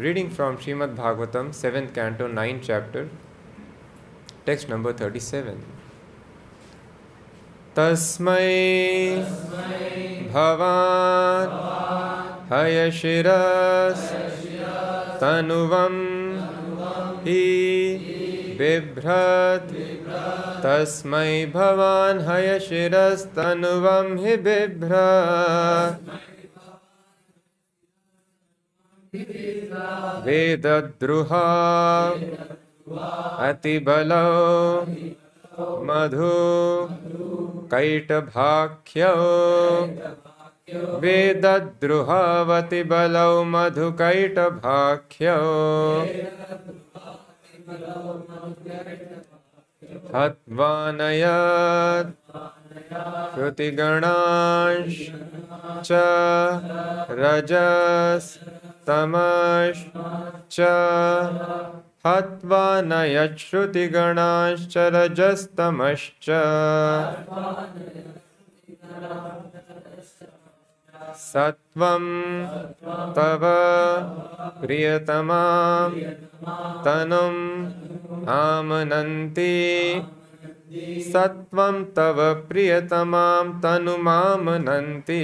Reading from Shrimad Bhagavatam seven canto nine chapter text number thirty seven तस्मै भवान् हयशिरस् तनुवम् हि बिभ्रत् तस्मै भवान् हयशिरस्तनुवं हि बिभ्र वेदद्रुहा अतिबलौ मधु कैटभाख्यौ। वेदद्रुहावतिबलौ मधुकैटभाख्यौ हत्वानयत् श्रुतिगणांश च रजस् तमश् च हत्वा न यच्छ्रुतिगणाश्च रजस्तमश्च सत्वं तव प्रियतमां तनुम् आमनन्ति सत्वं तव प्रियतमां तनुमामनन्ति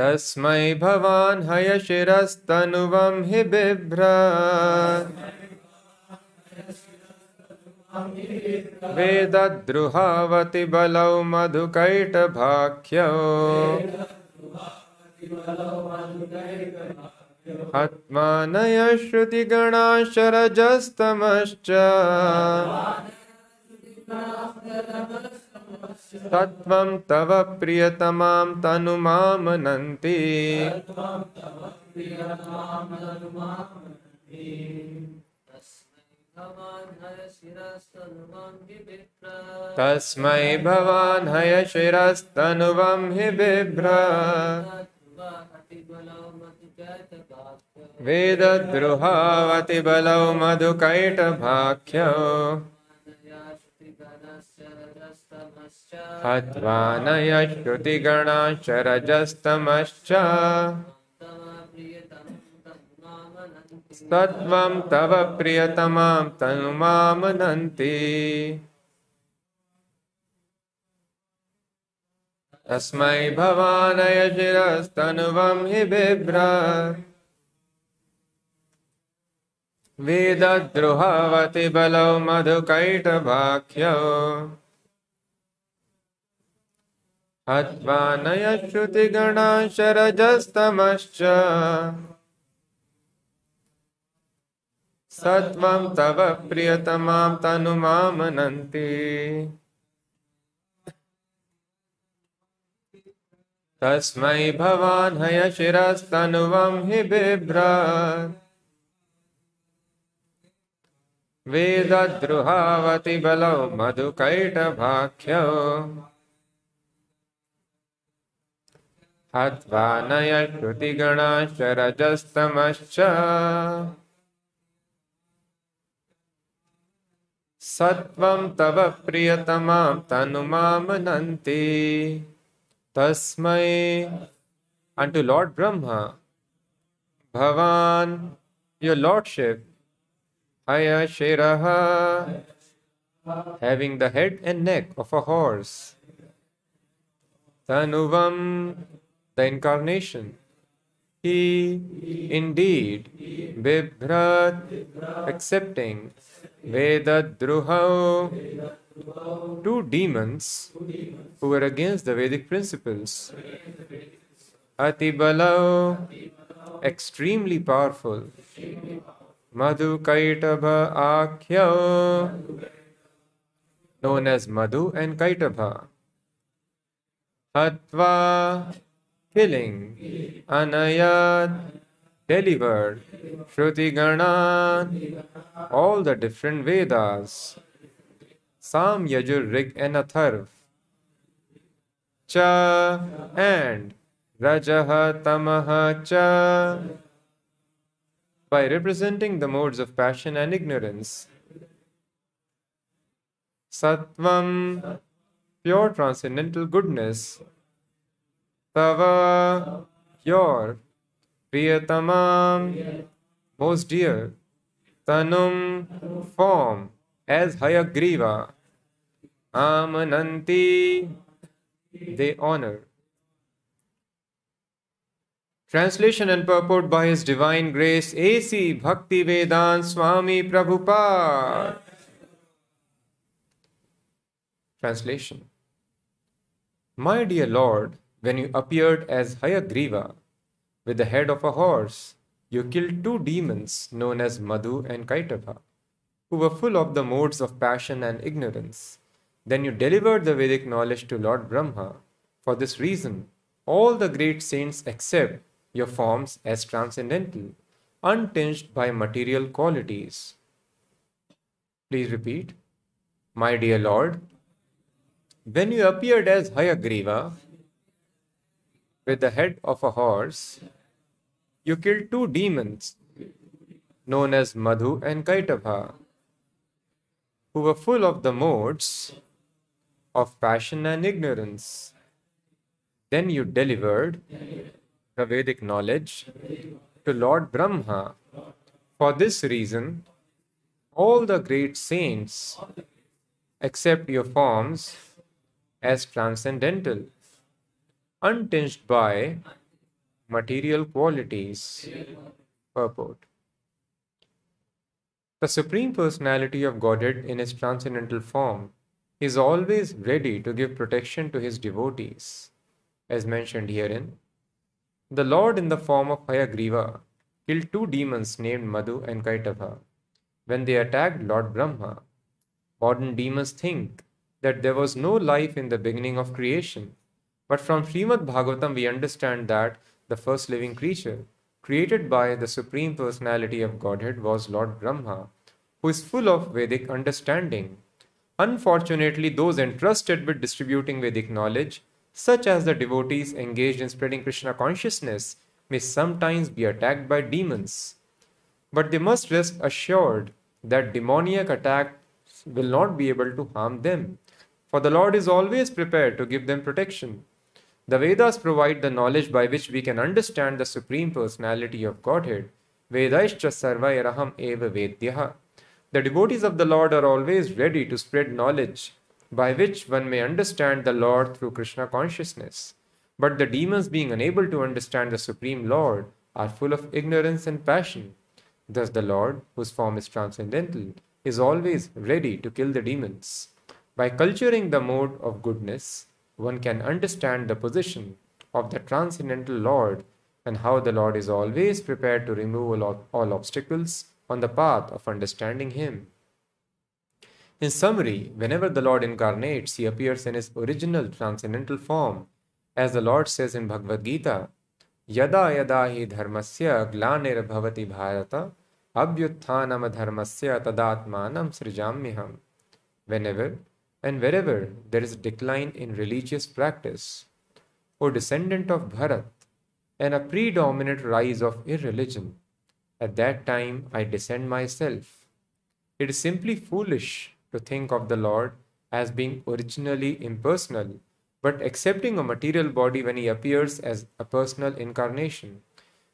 तस्मै भवान् हयशिरस्तनुवं हि बिभ्रत् वेदद्रुहावति बलौ मधुकैटभाख्यौ आत्मानय श्रुतिगणाशरजस्तमश्च तत्त्वं तव प्रियतमां तनुमामनन्ति तस्मै भवान् हयशिरस्तनुवं हि वेदद्रुहावति बलौ मधुकैटभाख्यौ हध्वा नुतिगणाश्च रजस्तमश्च सत्वं तव प्रियतमां तनुमामनन्ति तस्मै भवानय शिरस्तनुवं हि बिभ्रत् वेदद्रुहावति बलौ मधुकैटभाख्यौ हत्वा न यच्छ्रुतिगणाशरजस्तमश्च सत्वं तव प्रियतमां तनुमामनन्ति तस्मै भवान् हयशिरस्तनुवं हि बिभ्रत् वेदद्रुहावति बलौ मधुकैटभाख्यौ। हत्वा न यश्रुतिगणाश्च रजस्तमश्च सत्वं तव प्रियतमां तनुमामनन्ति Tasmai, unto Lord Brahma, Bhavan, your Lordship, Haya having the head and neck of a horse. Tanuvam, the incarnation. He, indeed, Bibhrat, accepting, Vedadruhau two demons who were against the Vedic principles. Atibalau, extremely powerful. Madhu Kaitabha Akhyao, known as Madhu and Kaitabha. Hatva, killing. Anayat, delivered. Shruti Ganan, all the different Vedas. Sam, Yajur, Rig, and Atharv. Cha, and Rajaha, Tamaha, Cha, by representing the modes of passion and ignorance. Sattvam, pure transcendental goodness. Tava, your Priyatamam, most dear, Tanum, form, as Hayagriva, Amananti, they honor. Translation and purport by His Divine Grace A.C. Bhakti Vedant Swami Prabhupada. Translation My dear Lord, when you appeared as Hayagriva with the head of a horse, you killed two demons known as Madhu and Kaitabha, who were full of the modes of passion and ignorance. Then you delivered the Vedic knowledge to Lord Brahma. For this reason, all the great saints accept your forms as transcendental, untinged by material qualities. Please repeat. My dear Lord, when you appeared as Hayagriva with the head of a horse, you killed two demons known as Madhu and Kaitabha, who were full of the modes of passion and ignorance. Then you delivered the Vedic knowledge to Lord Brahma. For this reason, all the great saints accept your forms as transcendental, untinged by material qualities. Purport The Supreme Personality of Godhead in His transcendental form is always ready to give protection to His devotees, as mentioned herein. The Lord, in the form of Hayagriva, killed two demons named Madhu and Kaitabha when they attacked Lord Brahma. Modern demons think that there was no life in the beginning of creation. But from Srimad Bhagavatam, we understand that the first living creature, created by the Supreme Personality of Godhead, was Lord Brahma, who is full of Vedic understanding. Unfortunately, those entrusted with distributing Vedic knowledge, such as the devotees engaged in spreading Krishna consciousness, may sometimes be attacked by demons. But they must rest assured that demoniac attacks will not be able to harm them for the Lord is always prepared to give them protection. The Vedas provide the knowledge by which we can understand the Supreme Personality of Godhead. Vedaischa sarvairaham eva vedyaha. The devotees of the Lord are always ready to spread knowledge by which one may understand the Lord through Krishna consciousness. But the demons, being unable to understand the Supreme Lord, are full of ignorance and passion. Thus, the Lord, whose form is transcendental, is always ready to kill the demons. By culturing the mode of goodness, one can understand the position of the transcendental Lord and how the Lord is always prepared to remove all, obstacles on the path of understanding Him. In summary, whenever the Lord incarnates, He appears in His original transcendental form, as the Lord says in Bhagavad Gita, Yada yada hi dharmasya glanir bhavati bharata abhyutthanam dharmasya tadatmanam srijamyaham. Whenever and wherever there is decline in religious practice, O descendant of Bharat, and a predominant rise of irreligion, at that time I descend myself. It is simply foolish to think of the Lord as being originally impersonal, but accepting a material body when he appears as a personal incarnation.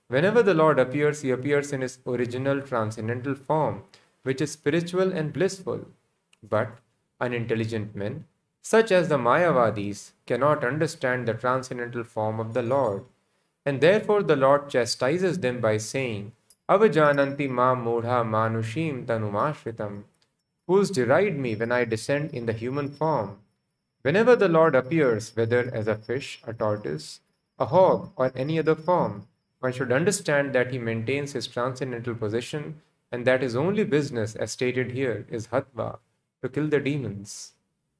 Whenever the Lord appears, he appears in his original transcendental form, which is spiritual and blissful. But unintelligent men, such as the Mayavadis, cannot understand the transcendental form of the Lord, and therefore the Lord chastises them by saying, Avajananti ma mudha manushim tanumashritam, fools deride me when I descend in the human form. Whenever the Lord appears, whether as a fish, a tortoise, a hog, or any other form, one should understand that he maintains his transcendental position and that his only business, as stated here, is hatva, to kill the demons.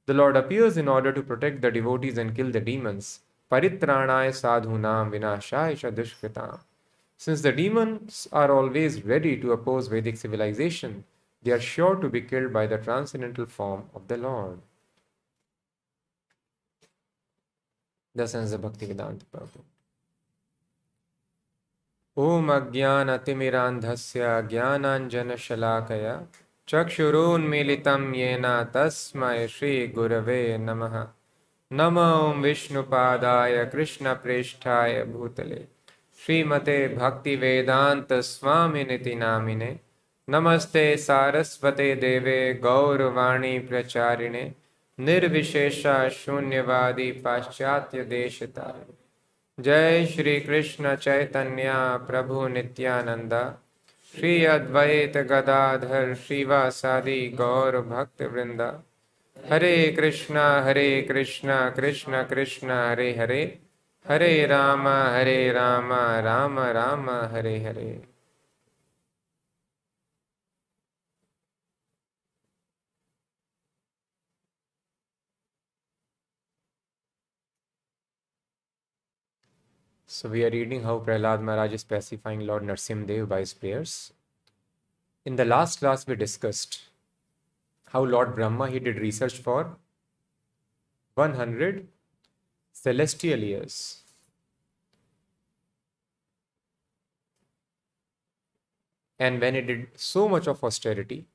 The Lord appears in order to protect the devotees and kill the demons. Paritranaya sadhunam vinashaya dushkritam. Since the demons are always ready to oppose Vedic civilization, they are sure to be killed by the transcendental form of the Lord. Thus ends the Bhaktivedanta purport. ॐ अज्ञानतिमिरान्धस्य ज्ञानाञ्जनशलाकया चक्षुरुन्मीलितं येन तस्मै श्रीगुरवे नमः नमो विष्णुपादाय कृष्णप्रेष्ठाय भूतले श्रीमते भक्तिवेदान्त स्वामिनिति नामिने नमस्ते सारस्वते देवे गौरवाणी प्रचारिणे, निर्विशेषा शून्यवादी पाश्चात्य देशतारिणे। जय श्री कृष्ण चैतन्य प्रभु नित्यानंदा श्री अद्वैत गदाधर श्रीवासादि गौर भक्त वृंदा हरे कृष्णा हरे कृष्णा, कृष्ण कृष्ण, हरे हरे। हरे राम हरे Ram Ram Ram Hare Hare So we are reading how Prahlad Maharaj is specifying Lord Narsimdev by his prayers. In the last class, we discussed how Lord Brahma he did research for 100 celestial years. And when he did so much of austerity,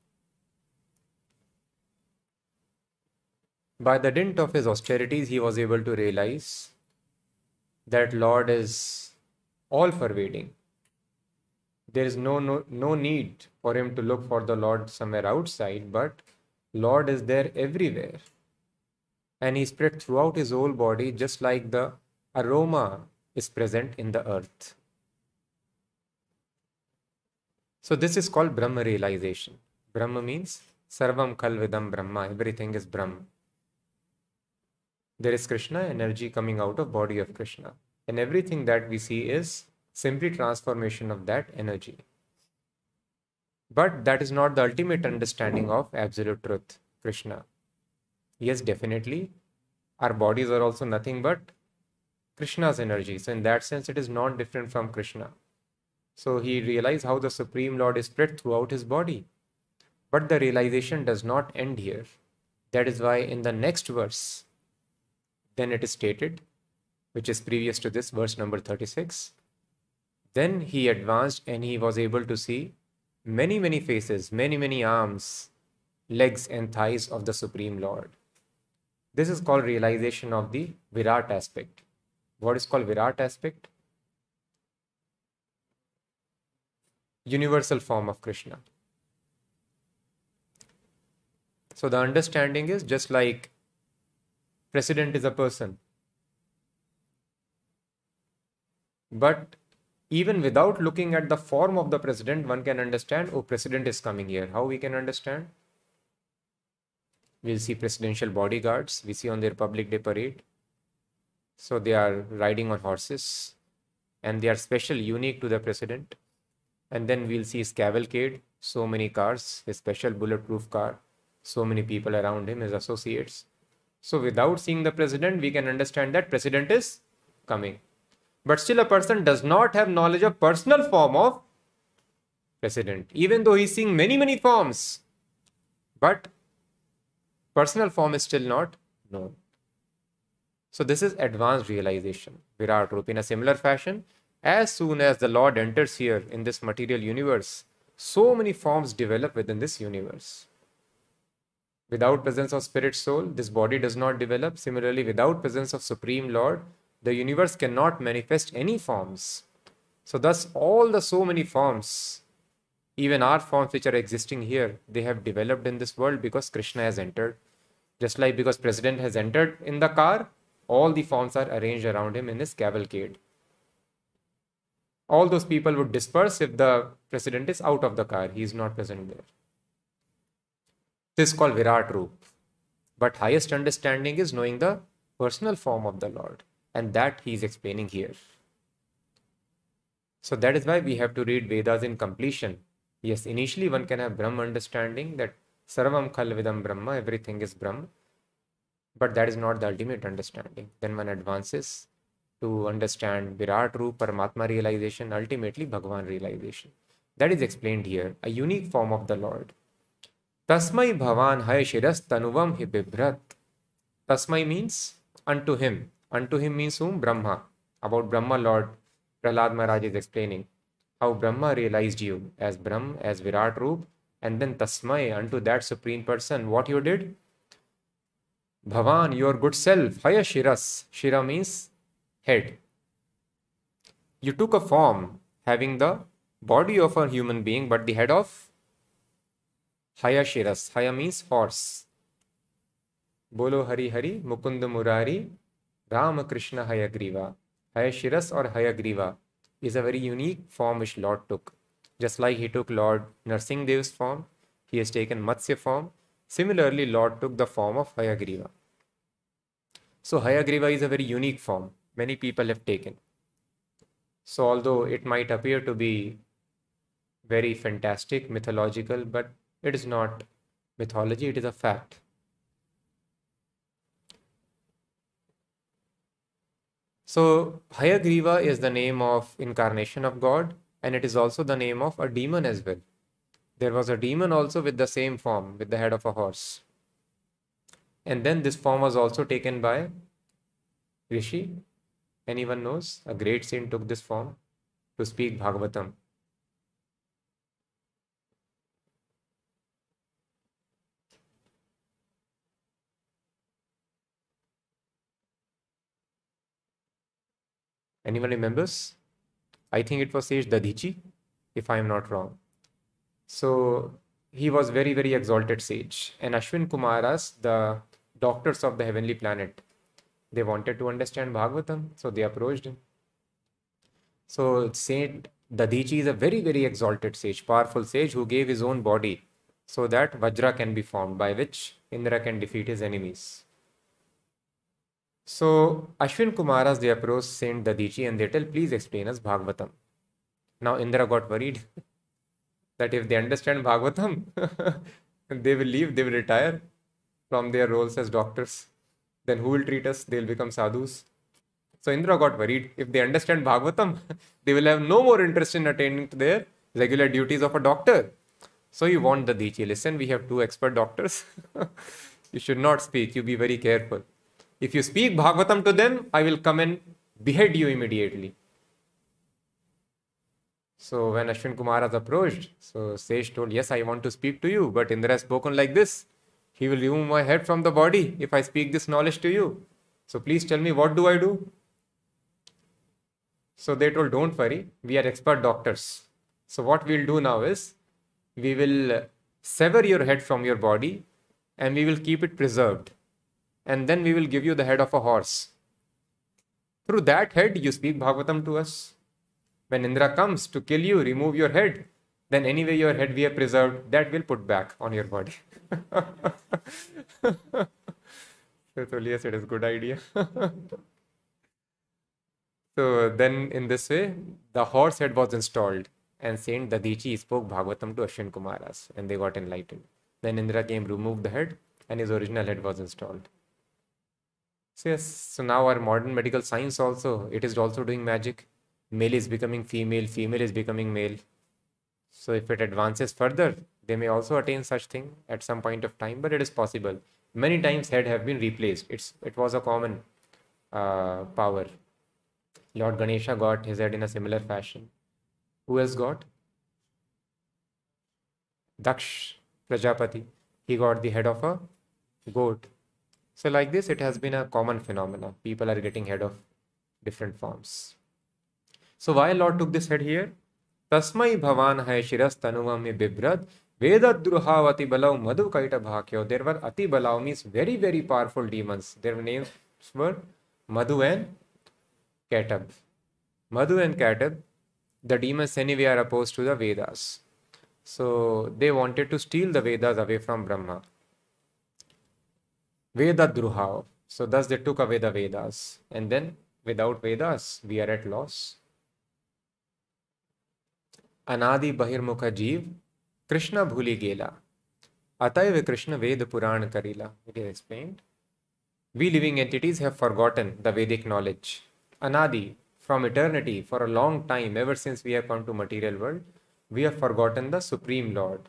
by the dint of his austerities, he was able to realize that Lord is all pervading. There is no, no, no need for him to look for the Lord somewhere outside, but Lord is there everywhere. And he spread throughout his whole body, just like the aroma is present in the earth. So, this is called Brahma realization. Brahma means Sarvam Khalvidam Brahma, everything is Brahma there is Krishna energy coming out of body of Krishna. And everything that we see is simply transformation of that energy. But that is not the ultimate understanding of absolute truth, Krishna. Yes, definitely. Our bodies are also nothing but Krishna's energy. So, in that sense, it is not different from Krishna. So, he realized how the Supreme Lord is spread throughout his body. But the realization does not end here. That is why, in the next verse, then it is stated, which is previous to this, verse number 36. Then he advanced and he was able to see many, many faces, many, many arms, legs, and thighs of the Supreme Lord. This is called realization of the Virat aspect. What is called Virat aspect? Universal form of Krishna. So the understanding is just like president is a person. But even without looking at the form of the president, one can understand, oh, president is coming here. How we can understand? We'll see presidential bodyguards. We see on the Republic Day parade. So they are riding on horses and they are special, unique to the president. And then we'll see his cavalcade, so many cars, his special bulletproof car, so many people around him, his associates. So without seeing the president, we can understand that president is coming. But still a person does not have knowledge of personal form of president, even though he's seeing many, many forms. But personal form is still not known. So this is advanced realization, Virat Rup. In a similar fashion, as soon as the Lord enters here in this material universe, so many forms develop within this universe. Without presence of spirit soul, this body does not develop. Similarly, without presence of Supreme Lord, the universe cannot manifest any forms. So thus all the so many forms, even our forms which are existing here, they have developed in this world because Krishna has entered. Just like because President has entered in the car, all the forms are arranged around him in his cavalcade. All those people would disperse if the president is out of the car. He is not present there. This is called Virat Roop. But highest understanding is knowing the personal form of the Lord. And that he is explaining here. So that is why we have to read Vedas in completion. Yes, initially one can have Brahma understanding that Sarvam Khalvidam Brahma, everything is Brahma. But that is not the ultimate understanding. Then one advances to understand Virat Roop, Paramatma realization, ultimately Bhagavan realization. That is explained here, a unique form of the Lord. Tasmai Bhavan Hay Shiras Tanuvam Hi Bibhrat. Tasmai means unto him. Unto him means whom? Brahma. About Brahma Lord, Prahlad Maharaj is explaining how Brahma realized you as Brahm, as Virat Roop, and then Tasmai unto that Supreme Person. What you did? Bhavan, your good self, Haya Shiras. Shira means head. You took a form having the body of a human being, but the head of Haya Shiras. Haya means horse. Bolo Hari Hari, Mukund Murari, Ram Krishna Hayagriva. Hayashiras or Hayagriva is a very unique form which Lord took. Just like he took Lord Narsingdev's form, he has taken Matsya form. Similarly, Lord took the form of Hayagriva. So Hayagriva is a very unique form. Many people have taken. So although it might appear to be very fantastic, mythological, but it is not mythology, it is a fact. So Hayagriva is the name of incarnation of God and it is also the name of a demon as well. There was a demon also with the same form, with the head of a horse. And then this form was also taken by Rishi. Anyone knows? A great saint took this form to speak Bhagavatam. Anyone remembers? I think it was Sage Dadichi, if I am not wrong. So he was very, very exalted sage. And Ashwin Kumaras, the doctors of the heavenly planet, they wanted to understand Bhagavatam, so they approached him. So Saint Dadichi is a very, very exalted sage, powerful sage who gave his own body so that Vajra can be formed, by which Indra can defeat his enemies. So Ashwin Kumaras, they approach Saint Dadichi and they tell, please explain us Bhagavatam. Now Indra got worried that if they understand Bhagavatam, they will leave, they will retire from their roles as doctors. Then who will treat us? They'll become sadhus. So Indra got worried. If they understand Bhagavatam, they will have no more interest in attending to their regular duties of a doctor. So he warned Dadichi, listen, we have two expert doctors. you should not speak, you be very careful. If you speak Bhagavatam to them, I will come and behead you immediately. So when Ashwin Kumaras approached, so Sage told, Yes, I want to speak to you, but Indra has spoken like this. He will remove my head from the body if I speak this knowledge to you. So please tell me, what do I do? So they told, Don't worry, we are expert doctors. So what we'll do now is, we will sever your head from your body and we will keep it preserved and then we will give you the head of a horse. Through that head, you speak Bhagavatam to us. When Indra comes to kill you, remove your head, then anyway your head we have preserved, that will put back on your body. so yes, it is a good idea. so then in this way, the horse head was installed and Saint Dadichi spoke Bhagavatam to Ashwin Kumaras and they got enlightened. Then Indra came, removed the head and his original head was installed. So yes, so now our modern medical science also, it is also doing magic. Male is becoming female, female is becoming male. So if it advances further, they may also attain such thing at some point of time, but it is possible. Many times head have been replaced. It's it was a common uh, power. Lord Ganesha got his head in a similar fashion. Who else got? Daksh Prajapati. He got the head of a goat. So like this, it has been a common phenomena. People are getting head of different forms. So why Lord took this head here? Tasmai bhavan hai shiras tanuvami bibrad Vedadruhavati balau madhu kaita bhakyo. There were ati balau means very, very powerful demons. Their names were Madhu and Katab. Madhu and Katab, the demons anyway are opposed to the Vedas. So they wanted to steal the Vedas away from Brahma. Veda Druha. So thus they took away the Vedas. And then without Vedas, we are at loss. Anadi Bahirmukha Jeev, Krishna Bhuli Gela. Ataiva Krishna Ved Puran Karila. It is explained. We living entities have forgotten the Vedic knowledge. Anadi, from eternity, for a long time, ever since we have come to material world, we have forgotten the Supreme Lord.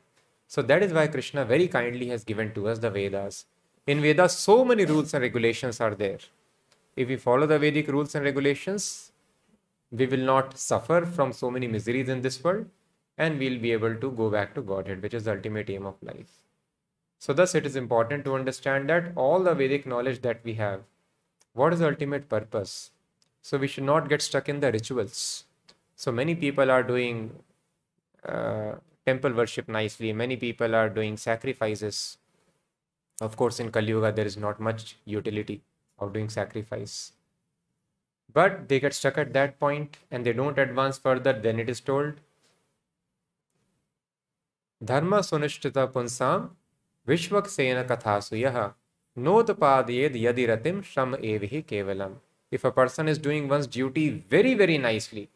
So that is why Krishna very kindly has given to us the Vedas. In Vedas, so many rules and regulations are there. If we follow the Vedic rules and regulations, we will not suffer from so many miseries in this world and we'll be able to go back to Godhead, which is the ultimate aim of life. So, thus, it is important to understand that all the Vedic knowledge that we have, what is the ultimate purpose? So, we should not get stuck in the rituals. So, many people are doing uh, temple worship nicely, many people are doing sacrifices. Of course, in Kali Yuga, there is not much utility of doing sacrifice. But they get stuck at that point and they don't advance further, then it is told Dharma sunishtita punsam vishvak sena kathasu yaha notpadayed yadi ratim sham evihi kevalam. If a person is doing one's duty very, very nicely,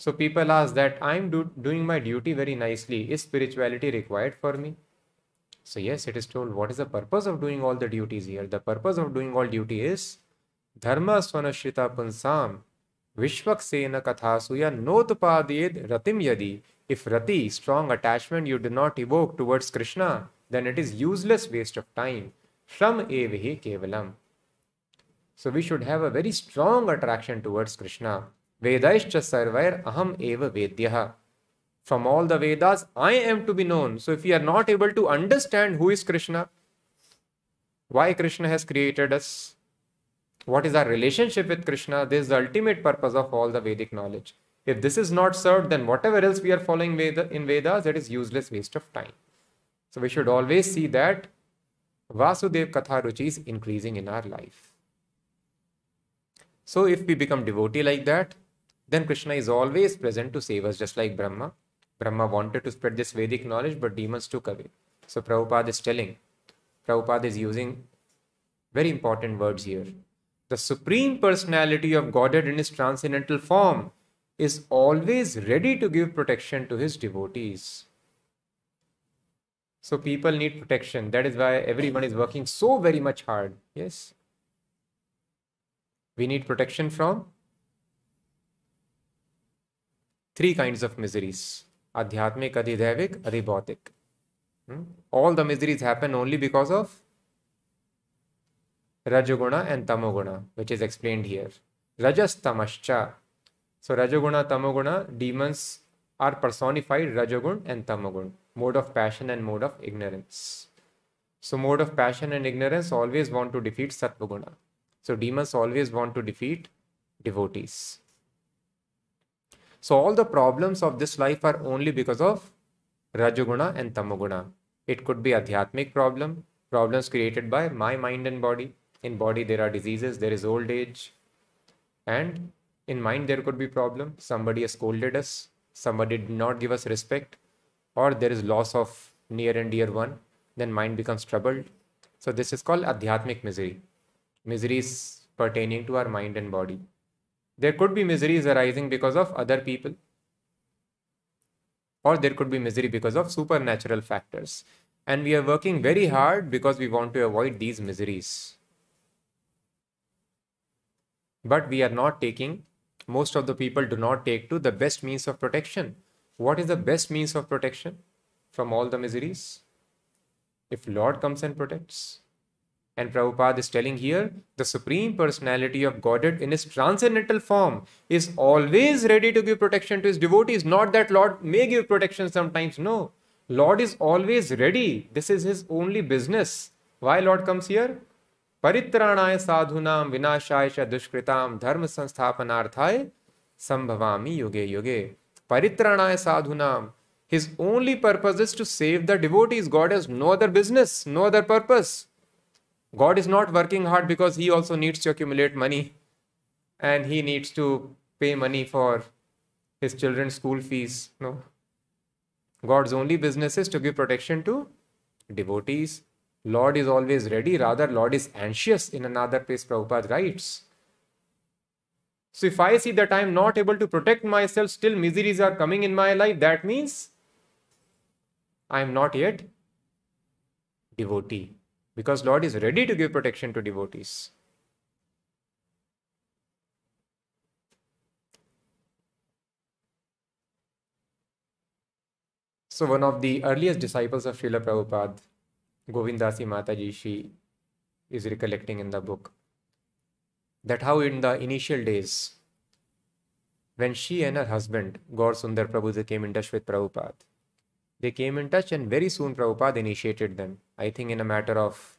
so people ask that I'm do- doing my duty very nicely. Is spirituality required for me? So, yes, it is told what is the purpose of doing all the duties here? The purpose of doing all duty is Dharma Swanashrita Punsam Vishvaksena Kathasuya Notpadiyed Ratim Yadi. If Rati, strong attachment, you do not evoke towards Krishna, then it is useless waste of time. Shram evihi kevalam. So we should have a very strong attraction towards Krishna. Vedaischa sarvair aham eva vedyaha from all the Vedas, I am to be known. So if we are not able to understand who is Krishna, why Krishna has created us, what is our relationship with Krishna, this is the ultimate purpose of all the Vedic knowledge. If this is not served, then whatever else we are following Veda, in Vedas, that is useless waste of time. So we should always see that Vasudev Katha Ruchi is increasing in our life. So if we become devotee like that, then Krishna is always present to save us, just like Brahma. Brahma wanted to spread this Vedic knowledge, but demons took away. So Prabhupada is telling, Prabhupada is using very important words here. The Supreme Personality of Godhead in his transcendental form is always ready to give protection to his devotees. So people need protection. That is why everyone is working so very much hard. Yes. We need protection from three kinds of miseries adhyatmic, adhidevik, adhibhautik. Hmm? All the miseries happen only because of Rajaguna and Tamoguna, which is explained here. Rajas Tamascha. So Rajaguna, Tamoguna, demons are personified Rajagun and Tamagun, mode of passion and mode of ignorance. So mode of passion and ignorance always want to defeat Sattvaguna. So demons always want to defeat devotees. So all the problems of this life are only because of Rajaguna and Tamaguna. It could be adhyatmic problem, problems created by my mind and body. In body there are diseases, there is old age. And in mind there could be problem. Somebody has scolded us, somebody did not give us respect, or there is loss of near and dear one, then mind becomes troubled. So this is called adhyatmic misery. Miseries pertaining to our mind and body. There could be miseries arising because of other people, or there could be misery because of supernatural factors. And we are working very hard because we want to avoid these miseries. But we are not taking, most of the people do not take to the best means of protection. What is the best means of protection from all the miseries? If Lord comes and protects, and Prabhupada is telling here the Supreme Personality of Godhead in his transcendental form is always ready to give protection to his devotees. Not that Lord may give protection sometimes. No. Lord is always ready. This is his only business. Why Lord comes here? परित्राणाय साधुनाम विनाशाय च दुष्कृताम धर्म संस्थापनार्थाय संभवामी युगे युगे परित्राणाय sadhunam his only purpose is to save the devotees god has no other business no other purpose God is not working hard because he also needs to accumulate money and he needs to pay money for his children's school fees. No. God's only business is to give protection to devotees. Lord is always ready, rather, Lord is anxious in another place, Prabhupada writes. So, if I see that I am not able to protect myself, still miseries are coming in my life, that means I am not yet devotee because Lord is ready to give protection to devotees. So one of the earliest disciples of Srila Prabhupada, Govindasi Mataji, she is recollecting in the book that how in the initial days, when she and her husband, Gaur Sundar Prabhuji, came in touch with Prabhupada, They came in touch, and very soon Prabhupada initiated them. I think in a matter of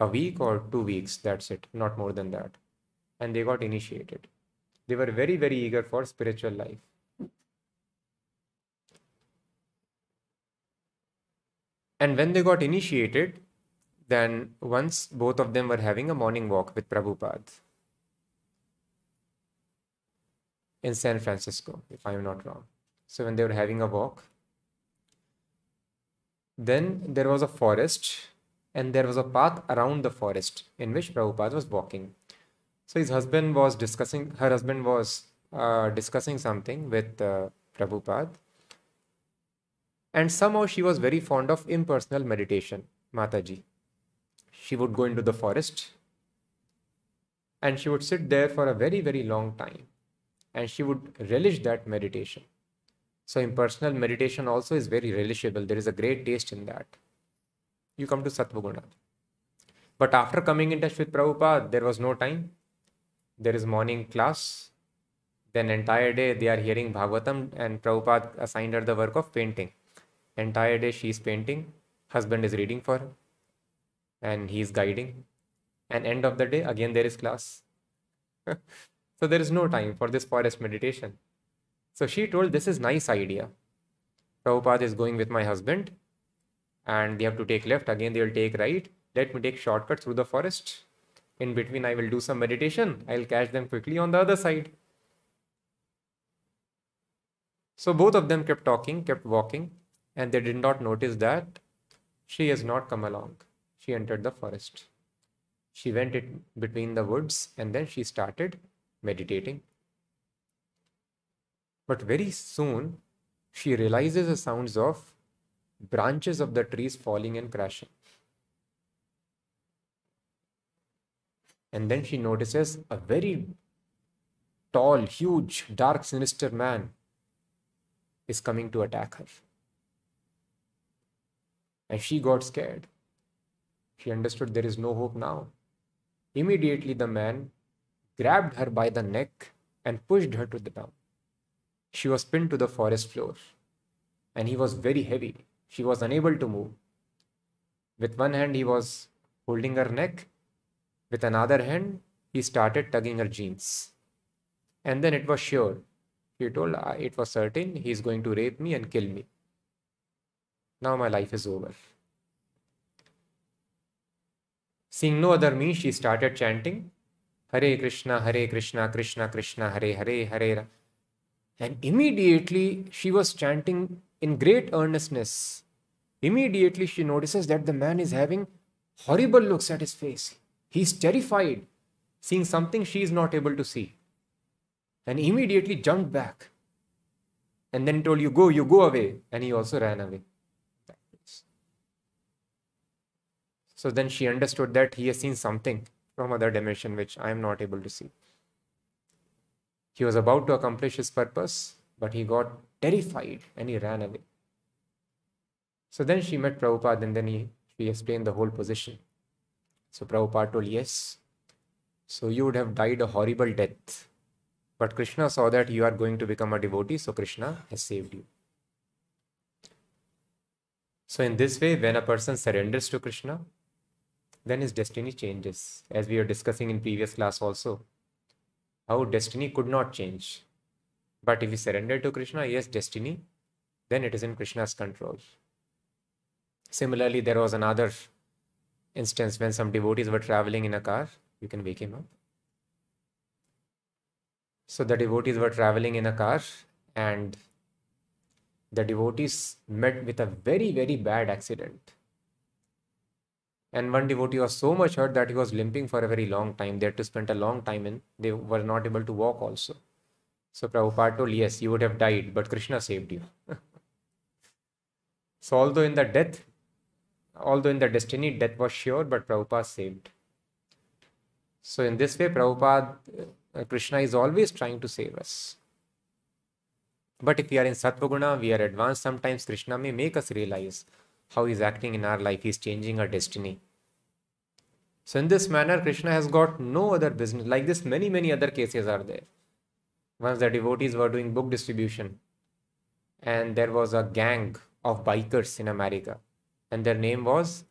a week or two weeks, that's it, not more than that. And they got initiated. They were very, very eager for spiritual life. And when they got initiated, then once both of them were having a morning walk with Prabhupada in San Francisco, if I am not wrong. So when they were having a walk, then there was a forest and there was a path around the forest in which Prabhupada was walking. So his husband was discussing, her husband was uh, discussing something with uh, Prabhupada. And somehow she was very fond of impersonal meditation, Mataji. She would go into the forest and she would sit there for a very, very long time and she would relish that meditation. So, impersonal meditation also is very relishable. There is a great taste in that. You come to Sattvaguna. But after coming in touch with Prabhupada, there was no time. There is morning class. Then entire day they are hearing Bhagavatam and Prabhupada assigned her the work of painting. Entire day she is painting. Husband is reading for her. And he is guiding. And end of the day, again there is class. so there is no time for this forest meditation. So she told, This is nice idea. Prabhupada is going with my husband and they have to take left. Again, they will take right. Let me take shortcut through the forest. In between, I will do some meditation. I'll catch them quickly on the other side. So both of them kept talking, kept walking, and they did not notice that she has not come along. She entered the forest. She went in between the woods and then she started meditating. But very soon, she realizes the sounds of branches of the trees falling and crashing. And then she notices a very tall, huge, dark, sinister man is coming to attack her. And she got scared. She understood there is no hope now. Immediately, the man grabbed her by the neck and pushed her to the ground. She was pinned to the forest floor, and he was very heavy. She was unable to move. With one hand, he was holding her neck. With another hand, he started tugging her jeans. And then it was sure. He told, ah, it was certain he is going to rape me and kill me. Now my life is over. Seeing no other means, she started chanting, Hare Krishna, Hare Krishna, Krishna Krishna, Hare Hare, Hare and immediately she was chanting in great earnestness. Immediately she notices that the man is having horrible looks at his face. He's terrified, seeing something she is not able to see. And immediately jumped back. And then told, You go, you go away. And he also ran away. So then she understood that he has seen something from other dimension which I am not able to see. He was about to accomplish his purpose, but he got terrified and he ran away. So then she met Prabhupada and then he, she explained the whole position. So Prabhupada told, Yes, so you would have died a horrible death. But Krishna saw that you are going to become a devotee, so Krishna has saved you. So, in this way, when a person surrenders to Krishna, then his destiny changes, as we were discussing in previous class also how destiny could not change. But if we surrender to Krishna, yes, destiny, then it is in Krishna's control. Similarly, there was another instance when some devotees were traveling in a car. You can wake him up. So the devotees were traveling in a car and the devotees met with a very, very bad accident. And one devotee was so much hurt that he was limping for a very long time. They had to spend a long time and they were not able to walk also. So Prabhupada told, yes, you would have died, but Krishna saved you. so although in the death, although in the destiny, death was sure, but Prabhupada saved. So in this way, Prabhupada, uh, Krishna is always trying to save us. But if we are in Sattvaguna, we are advanced, sometimes Krishna may make us realize how he's acting in our life, he's changing our destiny. So, in this manner, Krishna has got no other business. Like this, many, many other cases are there. Once the devotees were doing book distribution, and there was a gang of bikers in America, and their name was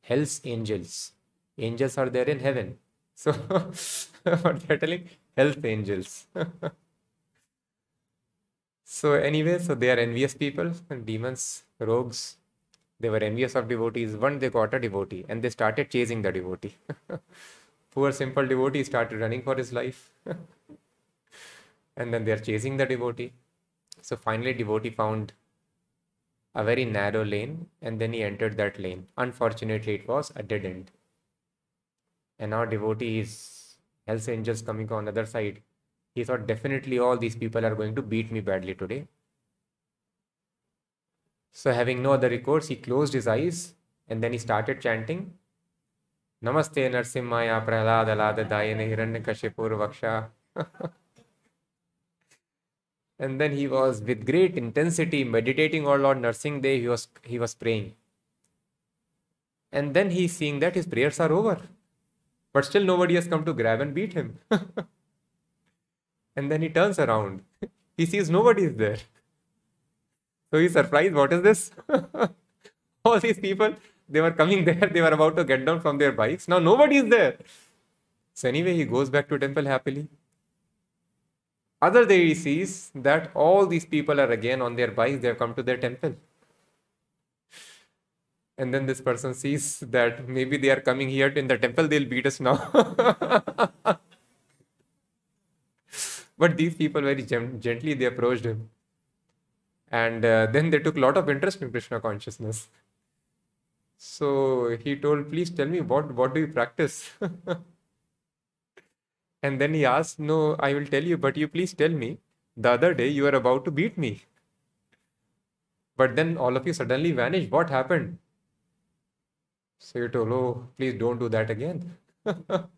Hell's Angels. Angels are there in heaven. So, what they're telling? Health angels. so, anyway, so they are envious people, demons, rogues. They were envious of devotees. One, they got a devotee and they started chasing the devotee. Poor simple devotee started running for his life. and then they're chasing the devotee. So finally, devotee found a very narrow lane and then he entered that lane. Unfortunately, it was a dead end. And now devotee is Hell's angels coming on the other side. He thought definitely all these people are going to beat me badly today. So having no other recourse, he closed his eyes and then he started chanting Namaste Narsimhaya Prahlad Alada Dayane Hiranyakashipur Vaksha. and then he was with great intensity meditating on Lord Narsimhadev, he was he was praying. And then he's seeing that his prayers are over. But still nobody has come to grab and beat him. and then he turns around. He sees nobody is there. So he's surprised, what is this? All these people, they were coming there, they were about to get down from their bikes. Now nobody is there. So anyway, he goes back to temple happily. Other day he sees that all these people are again on their bikes, they have come to their temple. And then this person sees that maybe they are coming here in the temple, they'll beat us now. but these people very gently they approached him and uh, then they took a lot of interest in krishna consciousness. So he told please tell me what what do you practice? And then he asked no i will tell you but you please tell me. The other day you were about to beat me. But then all of you suddenly vanished. What happened? So he told oh please don't do that again.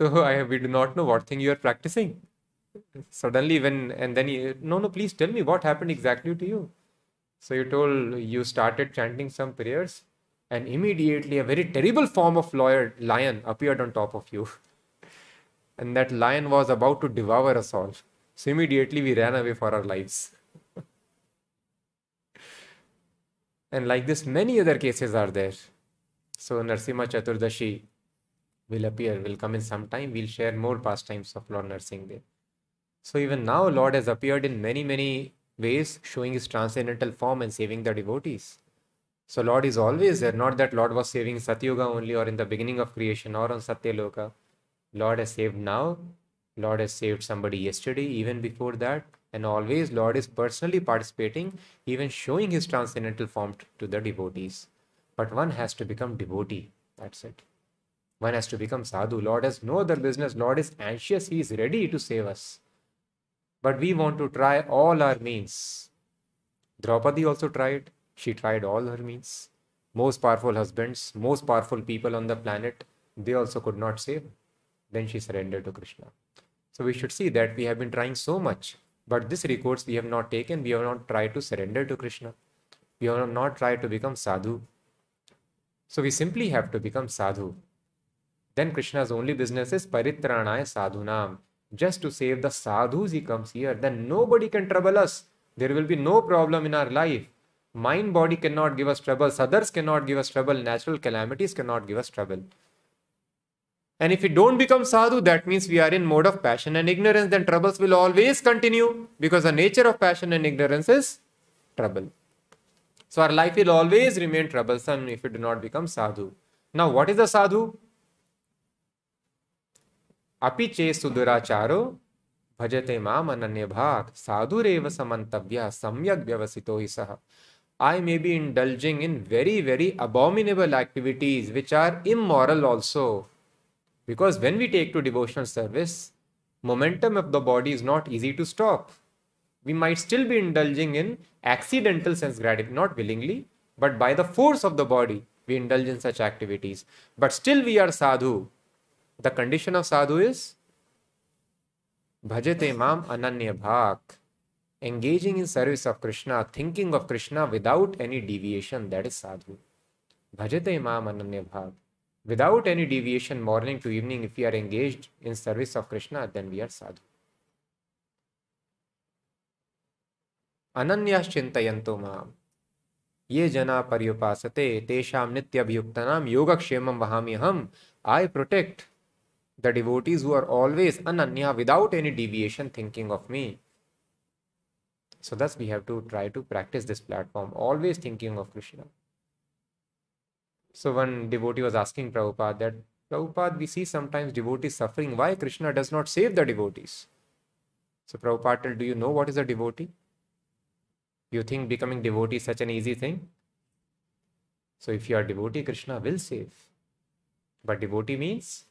So i we do not know what thing you are practicing suddenly when and then he no no please tell me what happened exactly to you. So you told you started chanting some prayers and immediately a very terrible form of lawyer, lion appeared on top of you. And that lion was about to devour us all. So immediately we ran away for our lives. And like this many other cases are there. So narsimha chaturdashi will appear will come in some time we'll share more pastimes of lord Narsimha so even now, Lord has appeared in many, many ways, showing his transcendental form and saving the devotees. So Lord is always there. Not that Lord was saving Satyuga only or in the beginning of creation or on Satyaloka. Lord has saved now. Lord has saved somebody yesterday, even before that. And always Lord is personally participating, even showing his transcendental form to the devotees. But one has to become devotee. That's it. One has to become sadhu. Lord has no other business. Lord is anxious. He is ready to save us. But we want to try all our means. Draupadi also tried. She tried all her means. Most powerful husbands, most powerful people on the planet, they also could not save. Then she surrendered to Krishna. So we should see that we have been trying so much, but this recourse we have not taken. We have not tried to surrender to Krishna. We have not tried to become sadhu. So we simply have to become sadhu. Then Krishna's only business is paritranaya sadhunam just to save the sadhus he comes here then nobody can trouble us. There will be no problem in our life. Mind body cannot give us trouble others cannot give us trouble natural calamities cannot give us trouble. And if we don't become sadhu that means we are in mode of passion and ignorance then troubles will always continue because the nature of passion and ignorance is trouble. So our life will always remain troublesome if we do not become sadhu. Now what is a sadhu ಅಪಿಚೇ ಸುದುರಾಚಾರೋ ಭಜತೆ ಮಾಂ ಅನನ್ಯ ಭಾತ್ ಸಾಧುರೇವ ಸಮಂತವ್ಯ ಸಮ್ಯಕ್ ವ್ಯವಸಿತೋ ಹಿ ಸಹ I may be indulging in very very abominable activities which immoral Also, because when we take to devotional service momentum of the body is not easy to stop we might still be indulging in accidental sense gratification, not willingly but by the force of the body we indulge in such activities but still we are sadhu the condition of sadhu is bhajate mam ananya bhak. Engaging in service of Krishna, thinking of Krishna without any deviation, that is sadhu. Bhajate mam ananya bhak. Without any deviation, morning to evening, if we are engaged in service of Krishna, then we are sadhu. अनन्याश्चिन्तयन्तो माम ये जना पर्युपासते तेषाम नित्यभियुक्तनाम योगक्षेमम वहामि हम I protect the devotees who are always ananya without any deviation thinking of me. So thus we have to try to practice this platform, always thinking of Krishna. So one devotee was asking Prabhupada that, Prabhupada, we see sometimes devotees suffering. Why Krishna does not save the devotees? So Prabhupada told, do you know what is a devotee? You think becoming devotee is such an easy thing? So if you are devotee, Krishna will save. But devotee means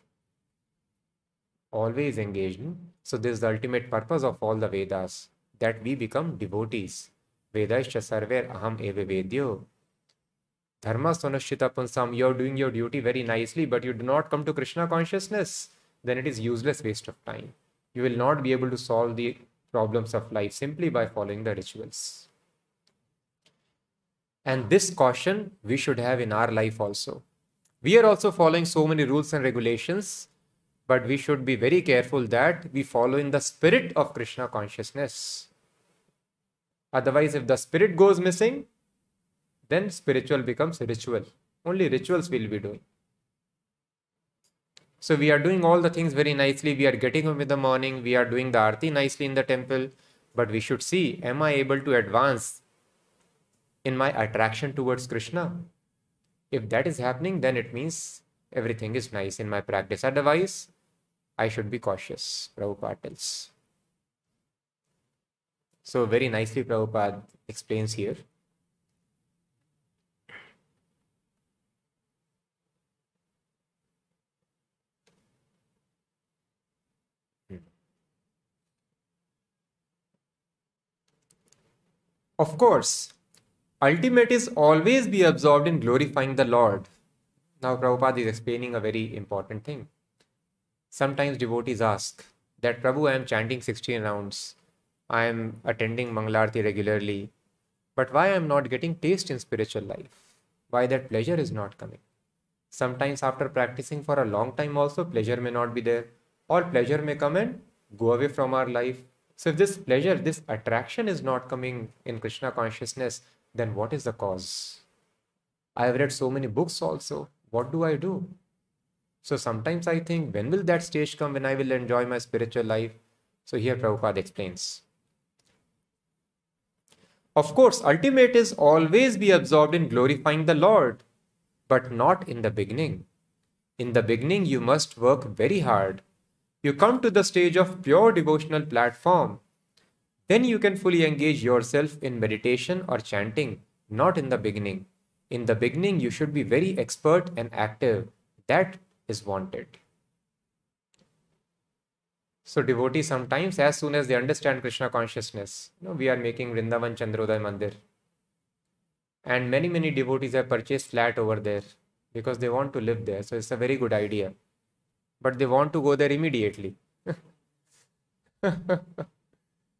always engaged. So this is the ultimate purpose of all the Vedas, that we become devotees. Vedascha sarver aham eva vedyo. Dharma sonashita punsam, you are doing your duty very nicely, but you do not come to Krishna consciousness, then it is useless waste of time. You will not be able to solve the problems of life simply by following the rituals. And this caution we should have in our life also. We are also following so many rules and regulations, but we should be very careful that we follow in the spirit of Krishna consciousness. Otherwise, if the spirit goes missing, then spiritual becomes ritual. Only rituals we'll be doing. So we are doing all the things very nicely. We are getting up in the morning. We are doing the arti nicely in the temple. But we should see, am I able to advance in my attraction towards Krishna? If that is happening, then it means everything is nice in my practice. Otherwise, I should be cautious, Prabhupada tells. So, very nicely, Prabhupada explains here. Hmm. Of course, ultimate is always be absorbed in glorifying the Lord. Now, Prabhupada is explaining a very important thing. Sometimes devotees ask that Prabhu, I am chanting 16 rounds, I am attending Mangalarti regularly, but why I am not getting taste in spiritual life? Why that pleasure is not coming? Sometimes, after practicing for a long time, also pleasure may not be there, or pleasure may come and go away from our life. So, if this pleasure, this attraction is not coming in Krishna consciousness, then what is the cause? I have read so many books also. What do I do? So sometimes I think, when will that stage come when I will enjoy my spiritual life? So here Prabhupada explains. Of course, ultimate is always be absorbed in glorifying the Lord, but not in the beginning. In the beginning, you must work very hard. You come to the stage of pure devotional platform then you can fully engage yourself in meditation or chanting, not in the beginning. In the beginning, you should be very expert and active. That is wanted. So devotees sometimes, as soon as they understand Krishna consciousness, you know, we are making Vrindavan Chandrodaya Mandir. And many, many devotees have purchased flat over there because they want to live there. So it's a very good idea. But they want to go there immediately.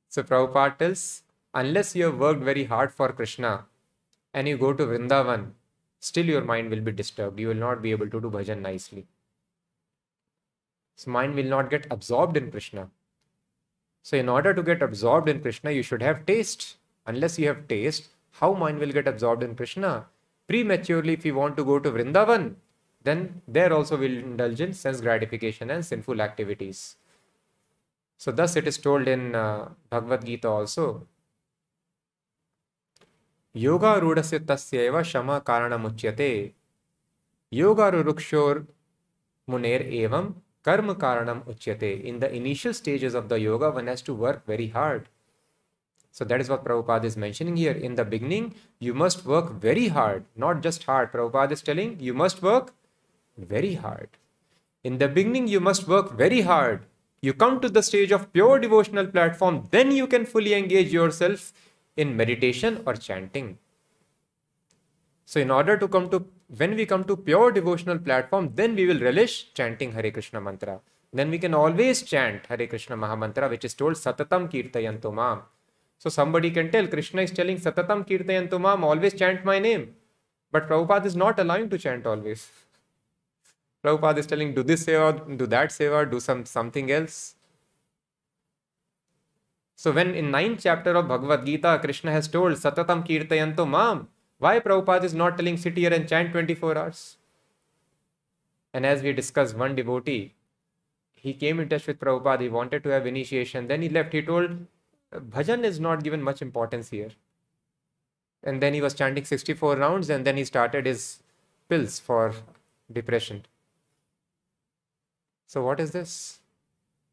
So Prabhupada tells, unless you have worked very hard for Krishna and you go to Vrindavan, still your mind will be disturbed. You will not be able to do bhajan nicely. So mind will not get absorbed in Krishna. So in order to get absorbed in Krishna, you should have taste. Unless you have taste, how mind will get absorbed in Krishna? Prematurely, if you want to go to Vrindavan, then there also will indulge in sense gratification and sinful activities. So, thus it is told in uh, Bhagavad Gita also. Yoga rudasya tasyeva shama karanamuchyate. Yoga rurukshor muner evam karma karanam uchyate. In the initial stages of the yoga, one has to work very hard. So that is what Prabhupada is mentioning here. In the beginning, you must work very hard, not just hard. Prabhupada is telling you must work very hard. In the beginning, you must work very hard you come to the stage of pure devotional platform, then you can fully engage yourself in meditation or chanting. So, in order to come to, when we come to pure devotional platform, then we will relish chanting Hare Krishna mantra. Then we can always chant Hare Krishna Mahamantra, which is told Satatam Kirtayantu Mam. So, somebody can tell Krishna is telling Satatam Kirtayantu Mam, always chant my name. But Prabhupada is not allowing to chant always. Prabhupada is telling, do this seva, do that seva, do some something else. So when in ninth chapter of Bhagavad Gita, Krishna has told Satatam Kirtayanto Mam, why Prabhupada is not telling sit here and chant 24 hours? And as we discussed, one devotee, he came in touch with Prabhupada, he wanted to have initiation, then he left, he told, bhajan is not given much importance here. And then he was chanting 64 rounds and then he started his pills for depression. So what is this?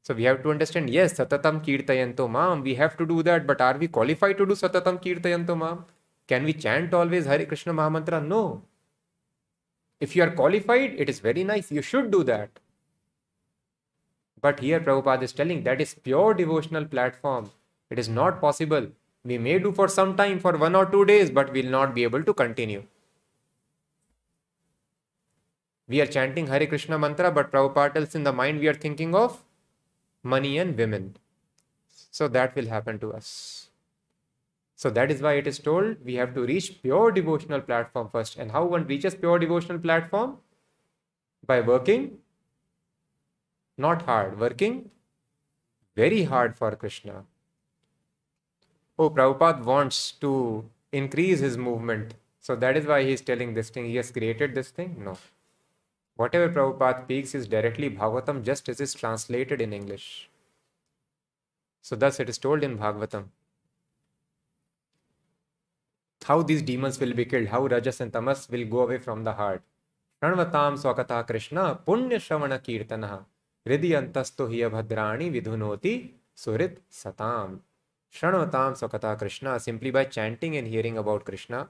So we have to understand, yes, Satatam Kirtayanto Mam, we have to do that, but are we qualified to do Satatam Kirtayanto Mam? Can we chant always Hare Krishna Mahamantra? No. If you are qualified, it is very nice. You should do that. But here Prabhupada is telling that is pure devotional platform. It is not possible. We may do for some time, for one or two days, but we will not be able to continue. We are chanting Hare Krishna mantra, but Prabhupada tells in the mind we are thinking of money and women. So that will happen to us. So that is why it is told we have to reach pure devotional platform first. And how one reaches pure devotional platform? By working not hard, working very hard for Krishna. Oh, Prabhupada wants to increase his movement. So that is why he is telling this thing. He has created this thing? No. Whatever Prabhupada speaks is directly Bhagavatam just as is translated in English. So thus it is told in Bhagavatam. How these demons will be killed, how Rajas and Tamas will go away from the heart. Shranvatam Swakata Krishna Punya Shravana Kirtana Hridi Antasto Hiya Bhadrani Vidhunoti Surit Satam. Shranvatam Swakata Krishna simply by chanting and hearing about Krishna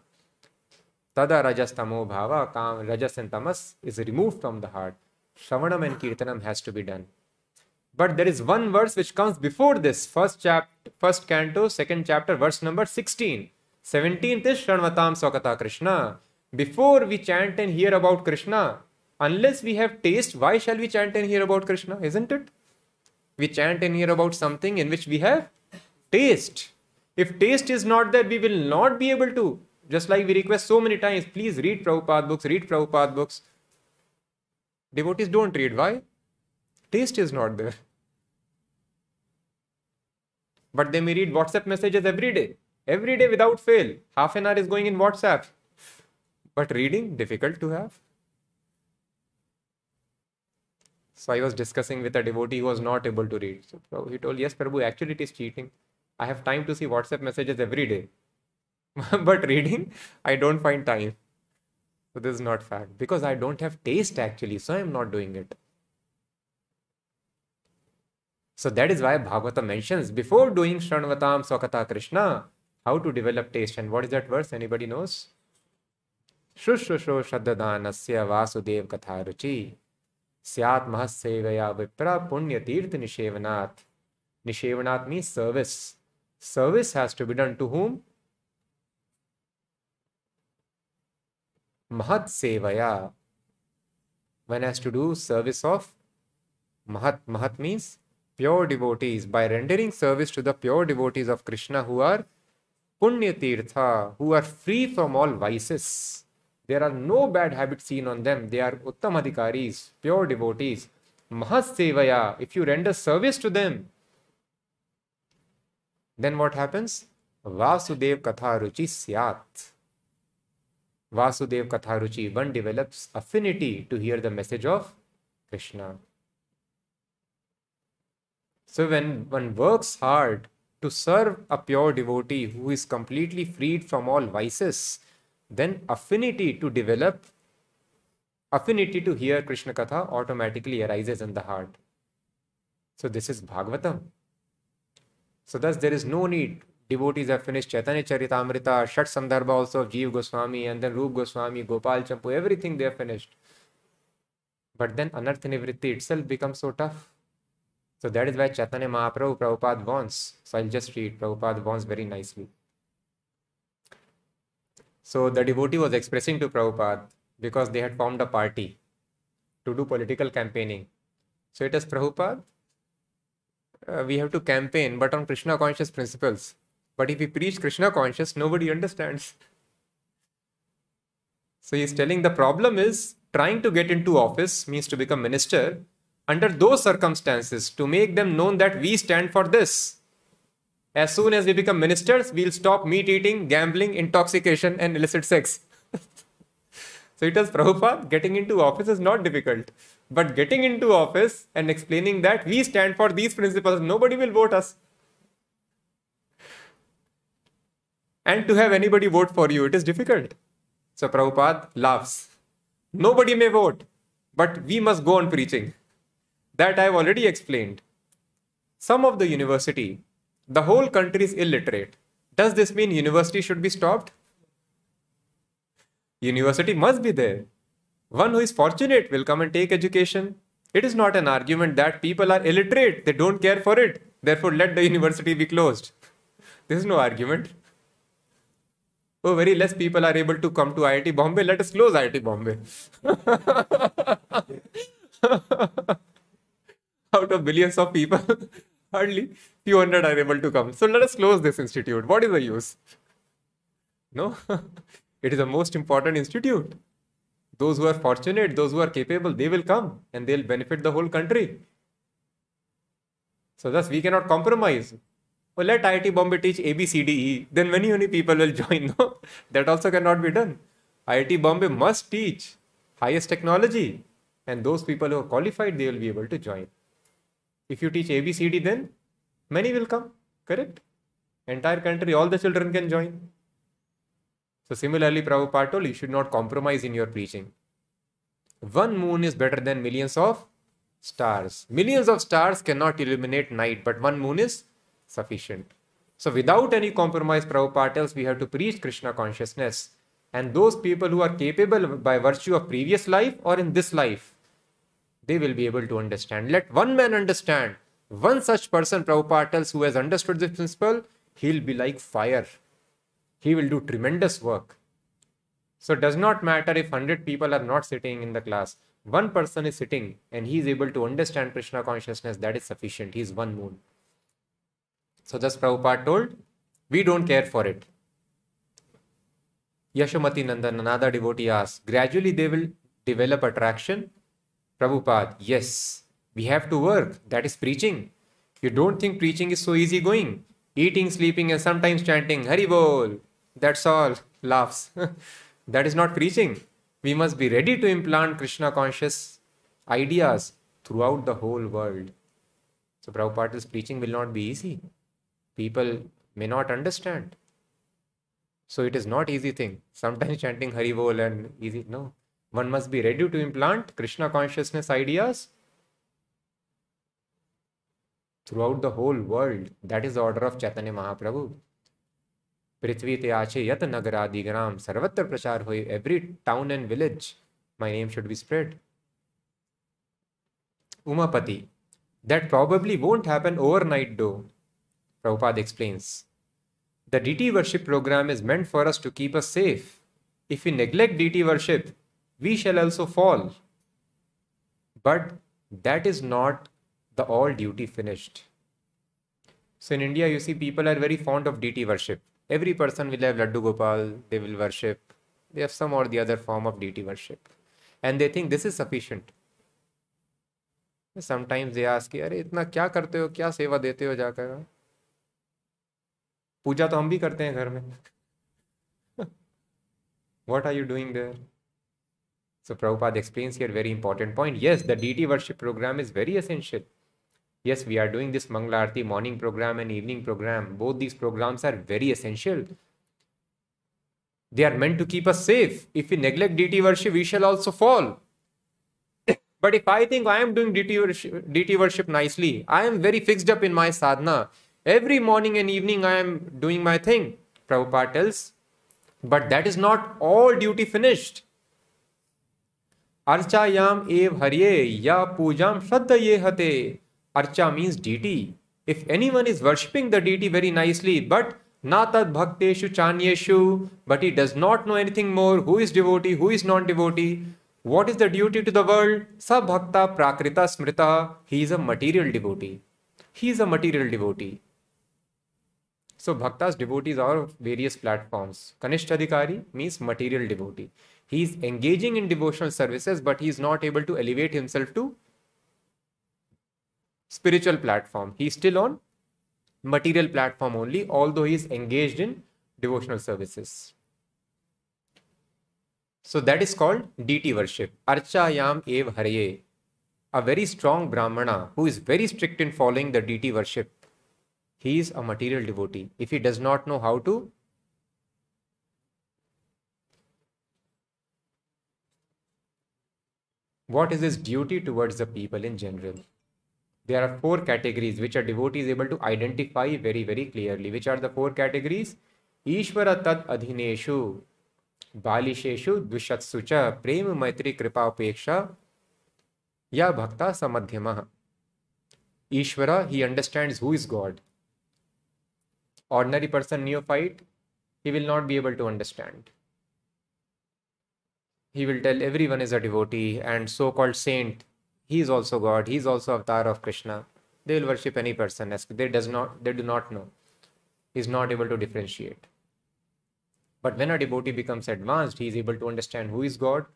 Tada rajas tamo bhava, kam, rajas and tamas is removed from the heart. Shravanam and kirtanam has to be done. But there is one verse which comes before this, first chapter, first canto, second chapter, verse number 16. 17th is Shranvatam Swakata Krishna. Before we chant and hear about Krishna, unless we have taste, why shall we chant and hear about Krishna? Isn't it? We chant and hear about something in which we have taste. If taste is not there, we will not be able to just like we request so many times, please read Prabhupada books, read Prabhupada books. Devotees don't read. Why? Taste is not there. But they may read WhatsApp messages every day. Every day without fail. Half an hour is going in WhatsApp. But reading, difficult to have. So I was discussing with a devotee who was not able to read. So he told, Yes, Prabhu, actually it is cheating. I have time to see WhatsApp messages every day. but reading, I don't find time. So this is not fact because I don't have taste actually, so I'm not doing it. So that is why Bhagavata mentions before doing Shranvatam Swakata Krishna, how to develop taste. And what is that verse? Anybody knows? Shushusho Shaddadanasya Vasudev Katharuchi Syat Mahasevaya Vipra Punya Tirth Nishevanat. Nishevanat means service. Service has to be done to whom? Mahat Sevaya. One has to do service of Mahat. Mahat means pure devotees. By rendering service to the pure devotees of Krishna who are Punya Tirtha, who are free from all vices. There are no bad habits seen on them. They are uttam Uttamadhikaris, pure devotees. Mahat Sevaya. If you render service to them, then what happens? Vasudev Katha Ruchi Syat Vasudev Katharuchi, one develops affinity to hear the message of Krishna. So when one works hard to serve a pure devotee who is completely freed from all vices, then affinity to develop, affinity to hear Krishna Katha automatically arises in the heart. So this is Bhagavatam. So thus there is no need devotees have finished Chaitanya Charitamrita, Shat Sandarbha also of Jeev Goswami, and then Rup Goswami, Gopal Champu, everything they have finished. But then Anartha Nivritti itself becomes so tough. So that is why Chaitanya Mahaprabhu, Prabhupada wants. So I'll just read. Prabhupada wants very nicely. So the devotee was expressing to Prabhupada because they had formed a party to do political campaigning. So it is Prabhupada, uh, we have to campaign, but on Krishna conscious principles. But if we preach Krishna conscious, nobody understands. So he's telling the problem is trying to get into office means to become minister under those circumstances to make them known that we stand for this. As soon as we become ministers, we'll stop meat eating, gambling, intoxication, and illicit sex. so it is Prabhupada, getting into office is not difficult. But getting into office and explaining that we stand for these principles, nobody will vote us. And to have anybody vote for you, it is difficult. So Prabhupada laughs. Nobody may vote, but we must go on preaching. That I have already explained. Some of the university, the whole country is illiterate. Does this mean university should be stopped? University must be there. One who is fortunate will come and take education. It is not an argument that people are illiterate, they don't care for it, therefore let the university be closed. This is no argument. Oh, very less people are able to come to IIT Bombay, let us close IIT Bombay. Out of billions of people, hardly few hundred are able to come. So let us close this institute. What is the use? No, it is the most important institute. Those who are fortunate, those who are capable, they will come and they'll benefit the whole country. So thus we cannot compromise. Well, let IIT Bombay teach A, B, C, D, E. Then many, many people will join. No, that also cannot be done. IIT Bombay must teach highest technology. And those people who are qualified, they will be able to join. If you teach A, B, C, D, then many will come. Correct? Entire country, all the children can join. So similarly, Prabhupada told you should not compromise in your preaching. One moon is better than millions of stars. Millions of stars cannot illuminate night, but one moon is sufficient. So without any compromise, Prabhupada tells we have to preach Krishna consciousness. And those people who are capable by virtue of previous life or in this life, they will be able to understand. Let one man understand. One such person, Prabhupada tells, who has understood this principle, he'll be like fire he will do tremendous work. So it does not matter if 100 people are not sitting in the class. One person is sitting and he is able to understand Krishna consciousness. That is sufficient. He is one moon. So thus Prabhupada told, we don't care for it. Yashomati Nandan, another devotee asked, gradually they will develop attraction. Prabhupada, yes, we have to work. That is preaching. You don't think preaching is so easy going. Eating, sleeping, and sometimes chanting, Hari Bol, that's all. Laughs. that is not preaching. We must be ready to implant Krishna conscious ideas throughout the whole world. So Prabhupada's preaching will not be easy. People may not understand. So it is not easy thing. Sometimes chanting Hari Bol and easy. No. One must be ready to implant Krishna consciousness ideas throughout the whole world. That is the order of Chaitanya Mahaprabhu. ते आचे यत नगरादि ग्राम सर्वत्र प्रचार हो every town and village my name should be spread Umapati that probably won't happen overnight though prabhupada explains the dt worship program is meant for us to keep us safe if we neglect dt worship we shall also fall but that is not the all duty finished so in india you see people are very fond of dt worship Every person will have Laddu Gopal, they will worship. They have some or the other form of deity worship. And they think this is sufficient. Sometimes they ask, अरे इतना क्या करते हो क्या सेवा देते हो जाकर पूजा तो हम भी करते हैं घर में what are you doing there so Prabhupada explains here very important point. Yes the deity worship program is very essential. Yes we are doing this mangala arti morning program and evening program. Both these programs are very essential. They are meant to keep us safe. If we neglect deity worship we shall also fall. But if i think i am doing deity worship, deity worship nicely i am very fixed up in my sadhana. Every morning and evening i am doing my thing prabhupada tells. But that is not all duty finished अर्चायाम एव हरिये, या पूजा श्रद्ध ये हते। अर्चा means deity if any one is worshipping the deity very nicely but ना तद भक्तेशु चान्यु but he does not know anything more who is devotee who is not devotee what is the duty to the world स भक्ता प्राकृता स्मृता he is a material devotee he is a material devotee so भक्ता devotees are various platforms कनिष्ठ अधिकारी means material devotee He is engaging in devotional services, but he is not able to elevate himself to spiritual platform. He's still on material platform only, although he is engaged in devotional services. So that is called deity worship. Archayam ev harye. A very strong Brahmana who is very strict in following the deity worship. He is a material devotee. If he does not know how to, what is his duty towards the people in general? There are four categories which a devotee is able to identify very, very clearly. Which are the four categories? Ishvara tat adhineshu, balisheshu, dvishatsu cha, prem maitri kripa upeksha, ya bhakta samadhyama. Ishvara, he understands who is God. Ordinary person, neophyte, he will not be able to understand he will tell everyone is a devotee and so-called saint. He is also god. He is also avatar of krishna. They will worship any person as they does not they do not know. He is not able to differentiate. But when a devotee becomes advanced he is able to understand who is god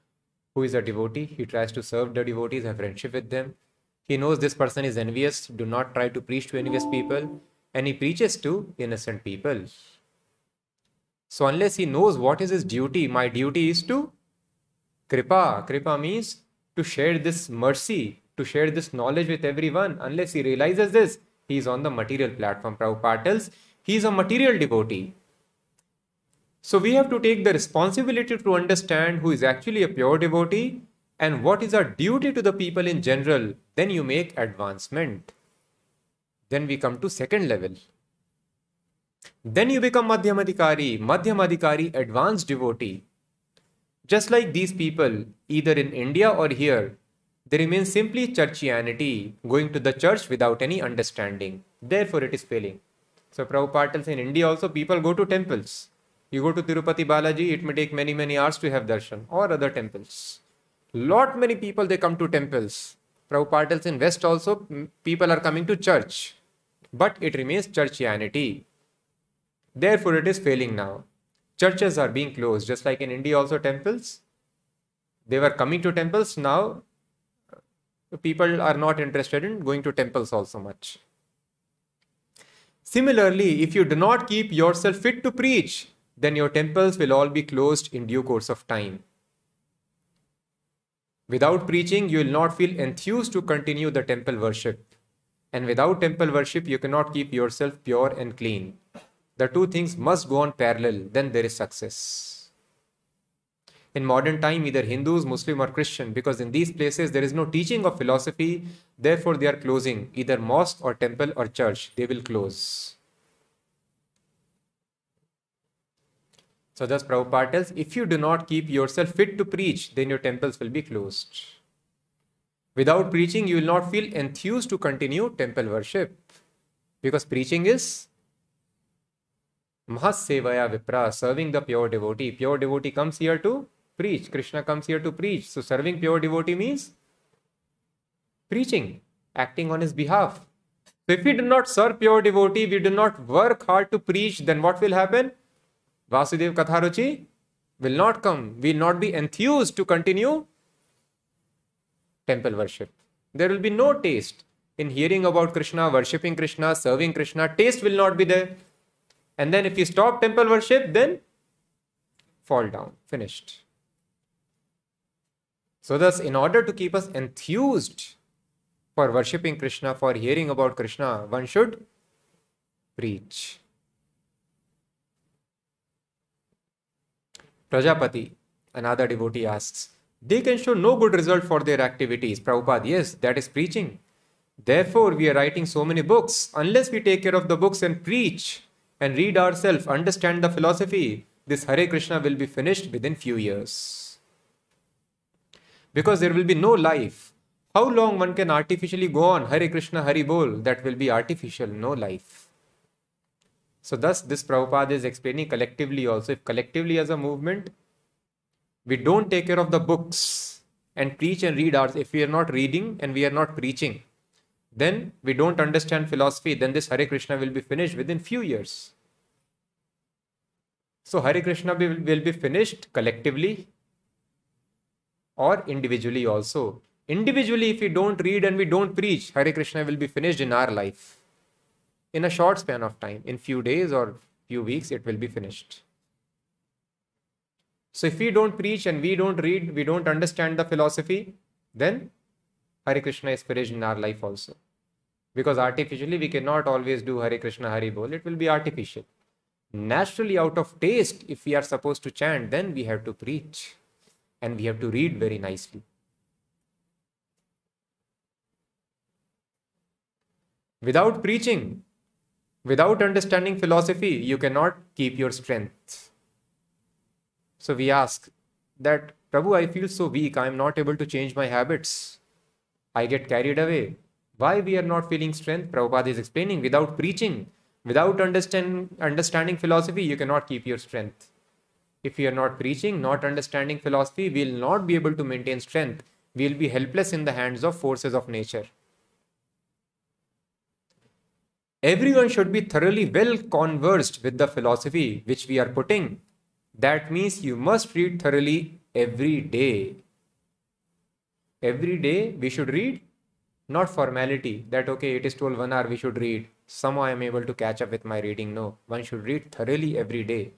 who is a devotee. He tries to serve the devotees have friendship with them. He knows this person is envious do not try to preach to envious people. And he preaches to innocent people. So unless he knows what is his duty my duty is to Kripa. Kripa means to share this mercy, to share this knowledge with everyone. Unless he realizes this, he is on the material platform. Prabhupada tells he is a material devotee. So we have to take the responsibility to understand who is actually a pure devotee and what is our duty to the people in general. Then you make advancement. Then we come to second level. Then you become Madhyamadhikari, Madhyamadhikari, advanced devotee. Just like these people, either in India or here, they remain simply churchianity, going to the church without any understanding. Therefore, it is failing. So, Prabhupada tells in India also people go to temples. You go to Tirupati Balaji, it may take many, many hours to have darshan or other temples. Lot many people they come to temples. Prabhupada tells in West also people are coming to church. But it remains churchianity. Therefore, it is failing now churches are being closed just like in india also temples. They were coming to temples now uh, people are not interested in going to temples also much. Similarly if you do not keep yourself fit to preach then your temples will all be closed in due course of time. Without preaching you will not feel enthused to continue the temple worship. And without temple worship you cannot keep yourself pure and clean the two things must go on parallel, then there is success. In modern time, either Hindus, Muslim, or Christian, because in these places there is no teaching of philosophy, therefore they are closing either mosque or temple or church, they will close. So, thus Prabhupada tells if you do not keep yourself fit to preach, then your temples will be closed. Without preaching, you will not feel enthused to continue temple worship because preaching is Mahasevaya Vipra, serving the pure devotee. Pure devotee comes here to preach. Krishna comes here to preach. So serving pure devotee means preaching, acting on his behalf. So if we do not serve pure devotee, we do not work hard to preach, then what will happen? Vasudev Katharuchi will not come. We will not be enthused to continue temple worship. There will be no taste in hearing about Krishna, worshipping Krishna, serving Krishna. Taste will not be there. And then if you stop temple worship, then fall down. Finished. So, thus, in order to keep us enthused for worshipping Krishna, for hearing about Krishna, one should preach. Prajapati, another devotee asks, they can show no good result for their activities. Prabhupada, yes, that is preaching. Therefore, we are writing so many books. Unless we take care of the books and preach, and read ourselves, understand the philosophy, this Hare Krishna will be finished within few years. Because there will be no life. How long one can artificially go on Hare Krishna, Hari Bol? That will be artificial, no life. So thus this Prabhupada is explaining collectively also. If collectively as a movement, we don't take care of the books and preach and read ours, if we are not reading and we are not preaching, then we don't understand philosophy, then this Hare Krishna will be finished within few years. So Hare Krishna will, be finished collectively or individually also. Individually, if we don't read and we don't preach, Hare Krishna will be finished in our life. in a short span of time. In few days or few weeks, it will be finished. So if we don't preach and we don't read, we don't understand the philosophy, then Hare Krishna is finished in our life also. Because artificially we cannot always do Hare Krishna Hari Bol. It will be artificial. Naturally, out of taste, if we are supposed to chant, then we have to preach and we have to read very nicely. Without preaching, without understanding philosophy, you cannot keep your strength. So we ask that, Prabhu, I feel so weak. I am not able to change my habits. I get carried away. Why we are not feeling strength? Prabhupada is explaining without preaching, without understand, understanding philosophy, you cannot keep your strength. If you are not preaching, not understanding philosophy, we will not be able to maintain strength. We will be helpless in the hands of forces of nature. Everyone should be thoroughly well conversed with the philosophy which we are putting. That means you must read thoroughly every day. Every day we should read, not formality that okay, it is told one hour we should read. Somehow I am able to catch up with my reading. No, one should read thoroughly every day.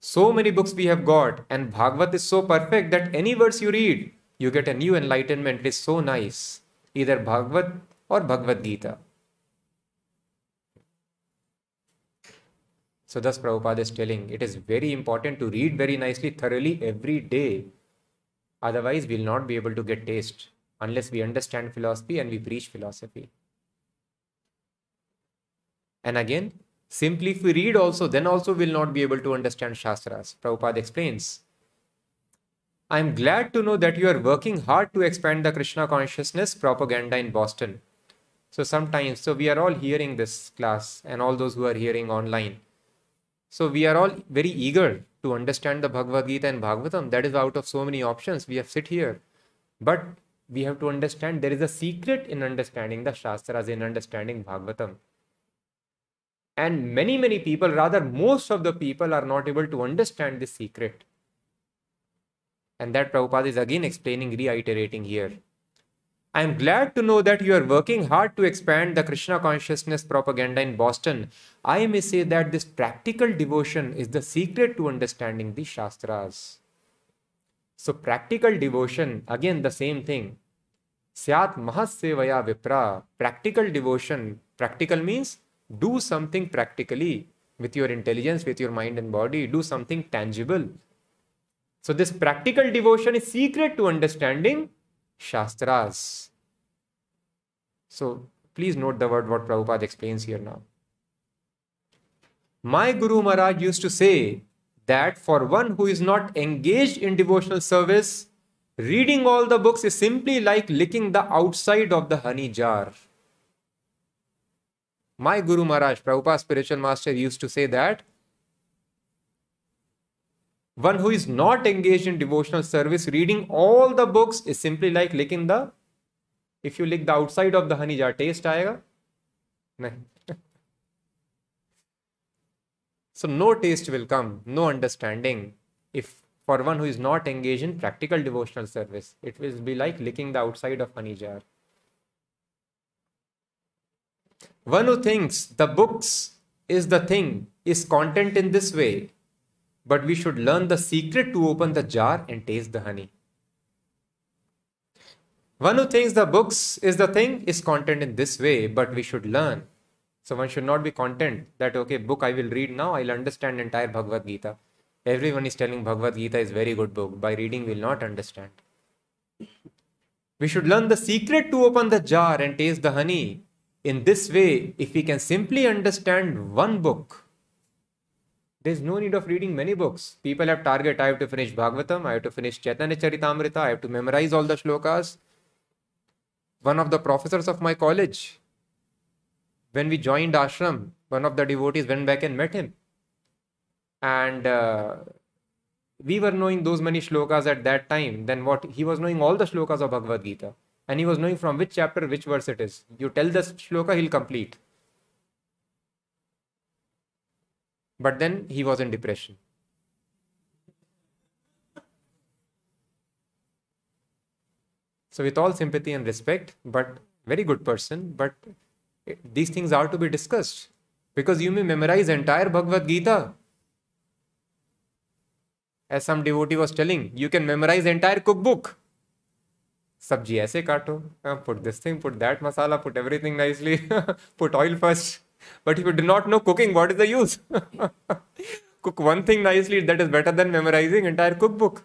So many books we have got, and Bhagavad is so perfect that any verse you read, you get a new enlightenment. It is so nice. Either Bhagavad or Bhagavad Gita. So, thus Prabhupada is telling it is very important to read very nicely, thoroughly every day. Otherwise, we'll not be able to get taste unless we understand philosophy and we preach philosophy. And again, Simply, if we read also, then also we'll not be able to understand Shastras. Prabhupada explains. I am glad to know that you are working hard to expand the Krishna consciousness propaganda in Boston. So sometimes, so we are all hearing this class and all those who are hearing online. So we are all very eager to understand the Bhagavad Gita and Bhagavatam. That is out of so many options. We have sit here. But we have to understand there is a secret in understanding the Shastras, in understanding Bhagavatam. And many, many people, rather, most of the people are not able to understand this secret. And that Prabhupada is again explaining, reiterating here. I am glad to know that you are working hard to expand the Krishna consciousness propaganda in Boston. I may say that this practical devotion is the secret to understanding the Shastras. So, practical devotion, again, the same thing. Syat Mahasevaya Vipra. Practical devotion. Practical means do something practically with your intelligence, with your mind and body. Do something tangible. So this practical devotion is secret to understanding Shastras. So please note the word what Prabhupada explains here now. My Guru Maharaj used to say that for one who is not engaged in devotional service, reading all the books is simply like licking the outside of the honey jar. My Guru Maharaj, Prabhupada spiritual master, used to say that one who is not engaged in devotional service, reading all the books is simply like licking the. If you lick the outside of the honey jar, taste aayega? No. so no taste will come, no understanding. If for one who is not engaged in practical devotional service, it will be like licking the outside of honey jar. One who thinks the books is the thing is content in this way, but we should learn the secret to open the jar and taste the honey. One who thinks the books is the thing is content in this way, but we should learn. So one should not be content that okay, book I will read now, I'll understand entire Bhagavad Gita. Everyone is telling Bhagavad Gita is very good book. By reading, we'll not understand. We should learn the secret to open the jar and taste the honey in this way, if we can simply understand one book, there's no need of reading many books. People have target, I have to finish Bhagavatam, I have to finish Chaitanya Charitamrita, I have to memorize all the shlokas. One of the professors of my college, when we joined ashram, one of the devotees went back and met him. And uh, we were knowing those many shlokas at that time. Then what? He was knowing all the shlokas of Bhagavad Gita and he was knowing from which chapter which verse it is. You tell the shloka, he'll complete. But then he was in depression. So, with all sympathy and respect, but very good person, but these things are to be discussed because you may memorize entire Bhagavad Gita. As some devotee was telling, you can memorize entire cookbook. Sabji aise kato, uh, put this thing, put that masala, put everything nicely, put oil first. But if you do not know cooking, what is the use? Cook one thing nicely, that is better than memorizing entire cookbook.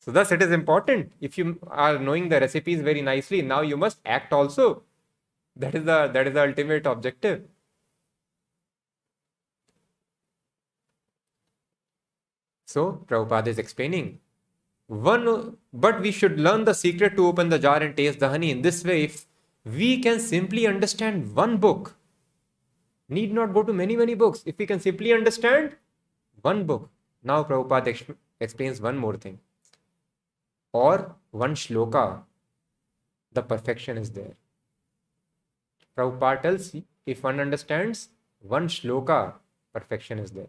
So thus it is important. If you are knowing the recipes very nicely, now you must act also. That is the that is the ultimate objective. So Prabhupada is explaining one but we should learn the secret to open the jar and taste the honey. In this way, if we can simply understand one book, need not go to many, many books. If we can simply understand one book. Now Prabhupada explains one more thing or one shloka, the perfection is there. Prabhupada tells if one understands one shloka, perfection is there.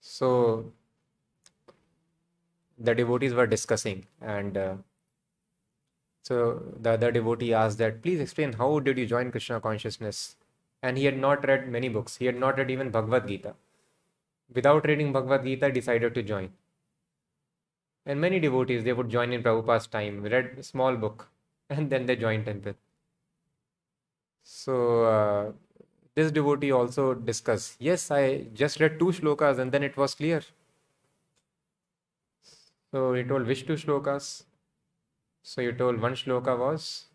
So the devotees were discussing, and uh, so the other devotee asked that, please explain how did you join Krishna consciousness? And he had not read many books. He had not read even Bhagavad Gita without reading Bhagavad Gita, decided to join. And many devotees, they would join in Prabhupada's time, read a small book, and then they joined temple. So uh, this devotee also discussed, yes, I just read two shlokas and then it was clear. So you told which two shlokas? So you told one shloka was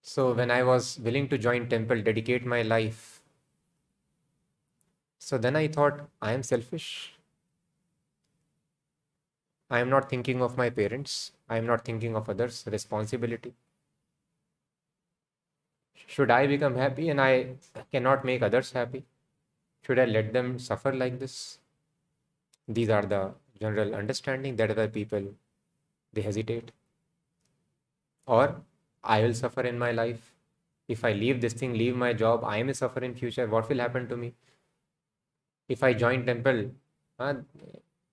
so when I was willing to join temple, dedicate my life so then I thought, I am selfish. I am not thinking of my parents. I am not thinking of others' responsibility. Should I become happy and I cannot make others happy? Should I let them suffer like this? These are the general understanding. that other people they hesitate. Or I will suffer in my life. If I leave this thing, leave my job, I may suffer in future. What will happen to me? if I join Temple, uh,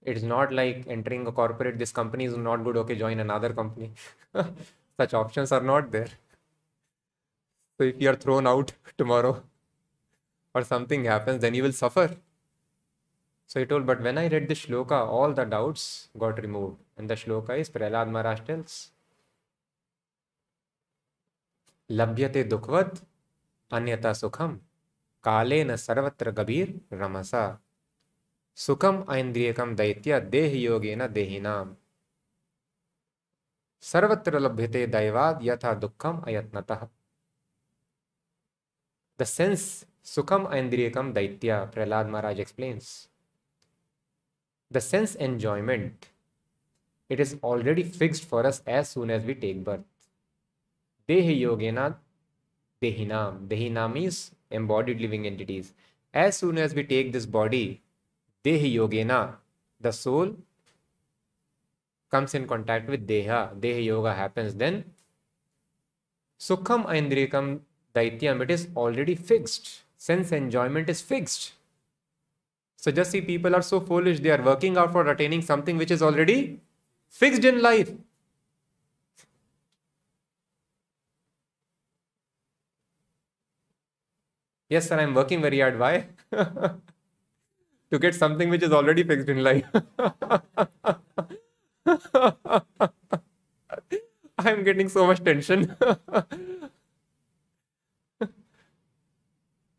it's not like entering a corporate. This company is not good. Okay, join another company. Such options are not there. So if you are thrown out tomorrow or something happens, then you will suffer. So he told, but when I read the shloka, all the doubts got removed. And the shloka is Prahlad Maharaj tells, Labhyate dukvat anyata sukham कालेन सर्वत्र गभीर रमसा सुखम ऐन्द्रियकम दैत्य देह योगेन देहिनाम सर्वत्र लभ्यते दैवाद यथा दुखम अयत्नतः द सेंस सुखम ऐन्द्रियकम दैत्य Prahlad Maharaj explains The sense enjoyment, it is already fixed for us as soon as we take birth. Dehi yogena dehinam. Dehinam means embodied living entities. As soon as we take this body, dehi yogena, the soul comes in contact with deha. Deha yoga happens then. Sukham indrikam daityam, it is already fixed. Sense enjoyment is fixed so just see, people are so foolish, they are working out for attaining something which is already fixed in life. Yes, sir, I'm working very hard. Why? to get something which is already fixed in life. I'm getting so much tension.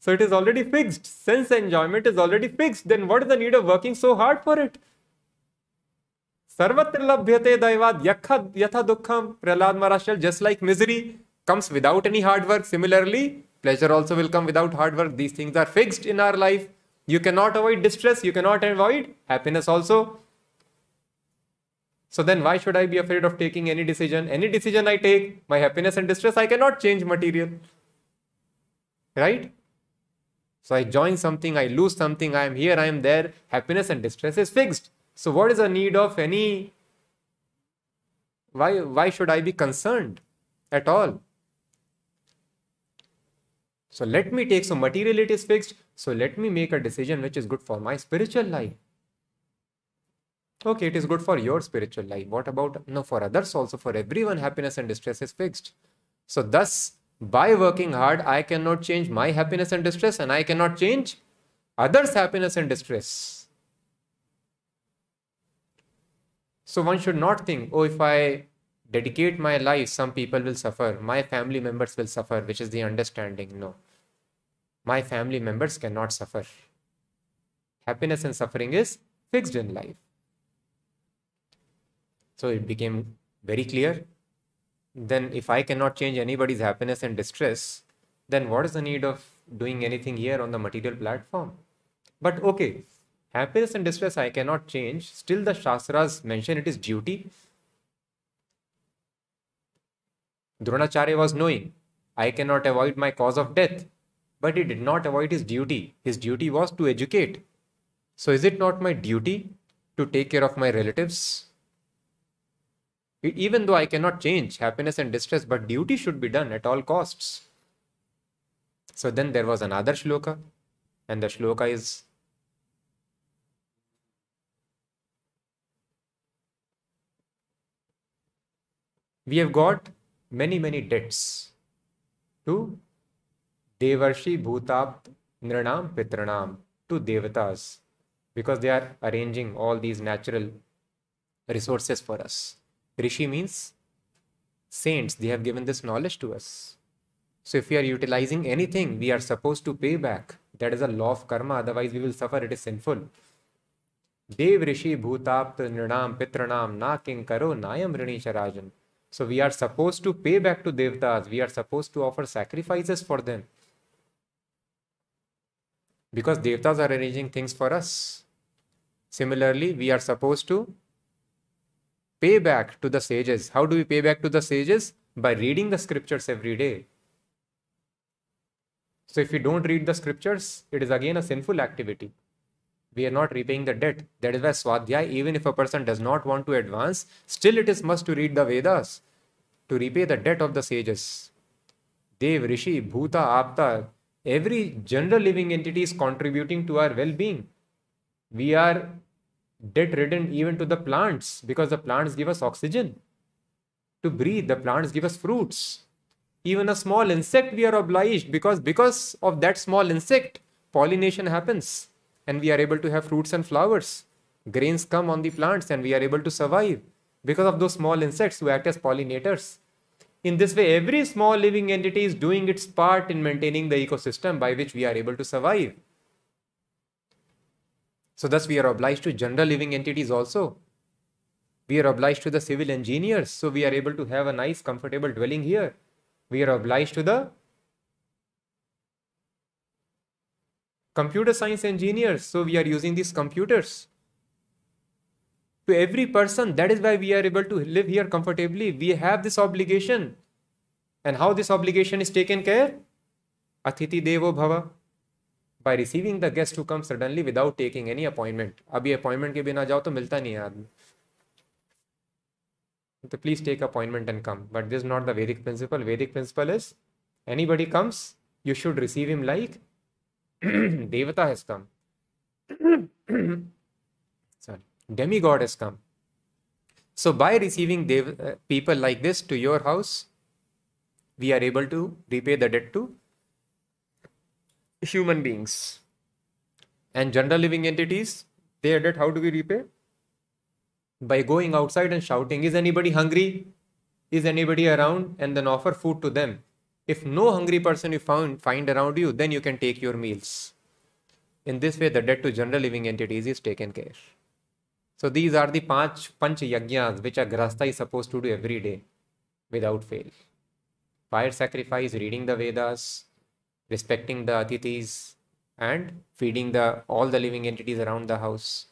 so it is already fixed. Sense enjoyment is already fixed. Then what is the need of working so hard for it? Sarvatra labhyate daivad yatha dukkham. Prahlad just like misery comes without any hard work. Similarly, Pleasure also will come without hard work. These things are fixed in our life. You cannot avoid distress. You cannot avoid happiness also. So then why should I be afraid of taking any decision? Any decision I take, my happiness and distress, I cannot change material. Right? So I join something, I lose something, I am here, I am there. Happiness and distress is fixed. So what is the need of any why why should I be concerned at all? So let me take, so materiality is fixed. So let me make a decision which is good for my spiritual life. Okay, it is good for your spiritual life. What about no for others also? For everyone, happiness and distress is fixed. So, thus, by working hard, I cannot change my happiness and distress, and I cannot change others' happiness and distress. So, one should not think, oh, if I dedicate my life, some people will suffer, my family members will suffer, which is the understanding. No. My family members cannot suffer. Happiness and suffering is fixed in life. So it became very clear. Then, if I cannot change anybody's happiness and distress, then what is the need of doing anything here on the material platform? But okay, happiness and distress I cannot change. Still, the Shastras mention it is duty. Dronacharya was knowing I cannot avoid my cause of death, but he did not avoid his duty. His duty was to educate. So, is it not my duty to take care of my relatives? Even though I cannot change happiness and distress, but duty should be done at all costs. So then there was another shloka, and the shloka is we have got many, many debts to Devarshi Bhutap Nirnam Pitranam, to Devatas, because they are arranging all these natural resources for us. Rishi means saints. They have given this knowledge to us. So if we are utilizing anything, we are supposed to pay back. That is a law of karma. Otherwise, we will suffer. It is sinful. Dev Rishi Bhutapt Nirnam Pitranam Na Karo Nayam Rini Charajan. So we are supposed to pay back to Devtas. We are supposed to offer sacrifices for them. Because Devtas are arranging things for us. Similarly, we are supposed to pay back to the sages. How do we pay back to the sages? By reading the scriptures every day. So if we don't read the scriptures, it is again a sinful activity. We are not repaying the debt. That is why Swadhyay, even if a person does not want to advance, still it is must to read the Vedas to repay the debt of the sages. Dev, Rishi, Bhuta, Apta, every general living entity is contributing to our well being. We are debt ridden even to the plants because the plants give us oxygen to breathe the plants give us fruits. Even a small insect we are obliged because because of that small insect pollination happens and we are able to have fruits and flowers. Grains come on the plants and we are able to survive because of those small insects who act as pollinators. In this way every small living entity is doing its part in maintaining the ecosystem by which we are able to survive so thus we are obliged to general living entities also. We are obliged to the civil engineers, so we are able to have a nice comfortable dwelling here. We are obliged to the computer science engineers, so we are using these computers. To every person, that is why we are able to live here comfortably. We have this obligation. And how this obligation is taken care? Atithi Devo Bhava by receiving the guest who comes suddenly without taking any appointment. अभी appointment के बिना जाओ तो मिलता नहीं है आदमी तो please take appointment and come. But this is not the Vedic principle. Vedic principle is anybody comes, you should receive him like Devata has come. Sorry, demigod has come. So by receiving dev- uh, people like this to your house, we are able to repay the debt to human beings. And general living entities, they are how do we repay? By going outside and shouting, Is anybody hungry? Is anybody around? And then offer food to them. If no hungry person you found find around you, then you can take your meals. In this way, the debt to general living entities is taken care. So these are the panch panch yajnas which a grasta is supposed to do every day without fail. Fire sacrifice, reading the Vedas, respecting the atithis and feeding the all the living entities around the house.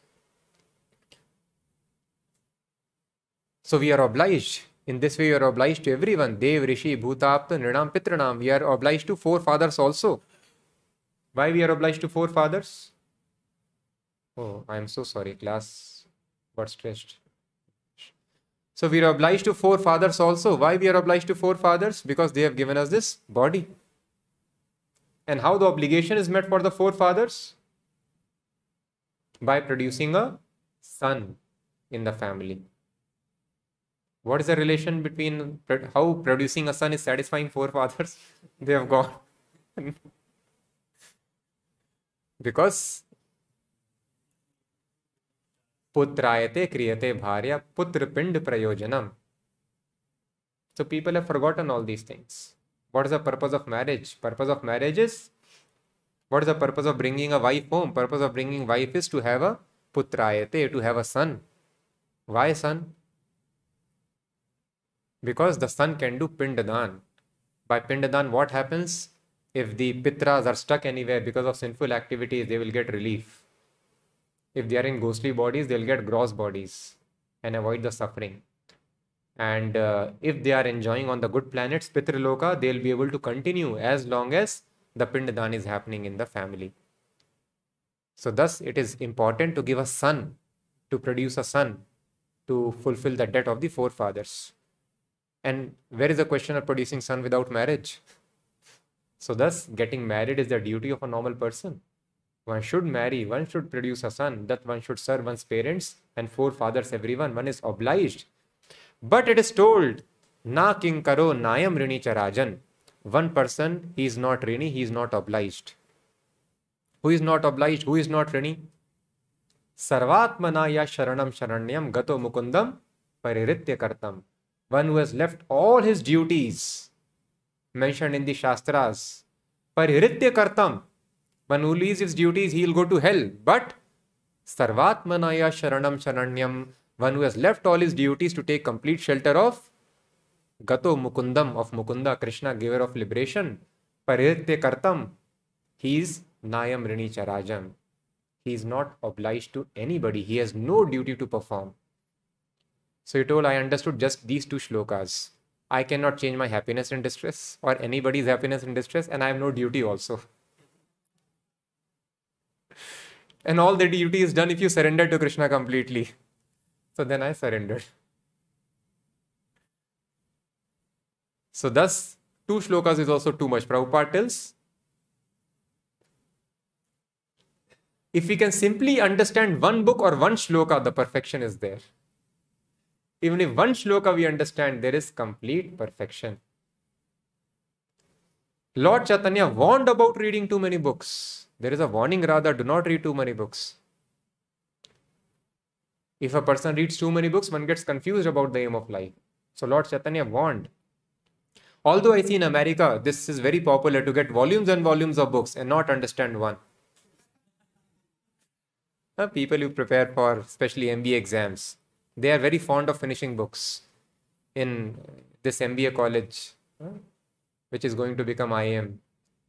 So we are obliged. In this way we are obliged to everyone. Dev rishi bhutapta nrinam pitranam we are obliged to four fathers also. Why we are obliged to four fathers? Oh i am so sorry. Class got stressed. So we are obliged to four fathers also. Why we are obliged to four fathers? Because they have given us this body and how the obligation is met for the forefathers? By producing a son. in the family. What is the relation between how producing a son is satisfying forefathers? they have gone. because putrayate kriyate bharya putra pind prayojanam. So people have forgotten all these things. What is the purpose of marriage? Purpose of marriage is what is the purpose of bringing a wife home? Purpose of bringing wife is to have a putrayate, to have a son. Why son? Because the son can do pindadan. By pindadan, what happens? If the pitras are stuck anywhere because of sinful activities, they will get relief. If they are in ghostly bodies, they'll get gross bodies and avoid the suffering. And uh, if they are enjoying on the good planets, Pitraloka, they'll be able to continue as long as the Pindadan is happening in the family. So, thus, it is important to give a son, to produce a son, to fulfill the debt of the forefathers. And where is the question of producing son without marriage? So, thus, getting married is the duty of a normal person. One should marry, one should produce a son, that one should serve one's parents and forefathers, everyone. One is obliged. But it is told, Na king karo nayam rini charajan one person, he is not rini, he is not obliged. Who is not obliged? Who is not rini? Sarvatmana ya sharanam sharanyam gato mukundam pariritya kartam. One who has left all his duties mentioned in the Shastras. Pariritya kartam. One who leaves his duties, he will go to hell. But Sarvatmana ya sharanam sharanyam. One who has left all his duties to take complete shelter of Gato Mukundam of Mukunda, Krishna, giver of liberation, Paritya Kartam, he is Nayam Rini Charajam. He is not obliged to anybody, he has no duty to perform. So he told, I understood just these two shlokas. I cannot change my happiness and distress or anybody's happiness and distress, and I have no duty also. And all the duty is done if you surrender to Krishna completely. So then I surrendered. So thus, two shlokas is also too much. Prabhupada tells, if we can simply understand one book or one shloka, the perfection is there. Even if one shloka we understand, there is complete perfection. Lord Chaitanya warned about reading too many books. There is a warning rather, do not read too many books. If a person reads too many books, one gets confused about the aim of life. So Lord Chaitanya warned Although I see in America, this is very popular to get volumes and volumes of books and not understand one. People who prepare for especially MBA exams, they are very fond of finishing books. In this MBA college, which is going to become IIM,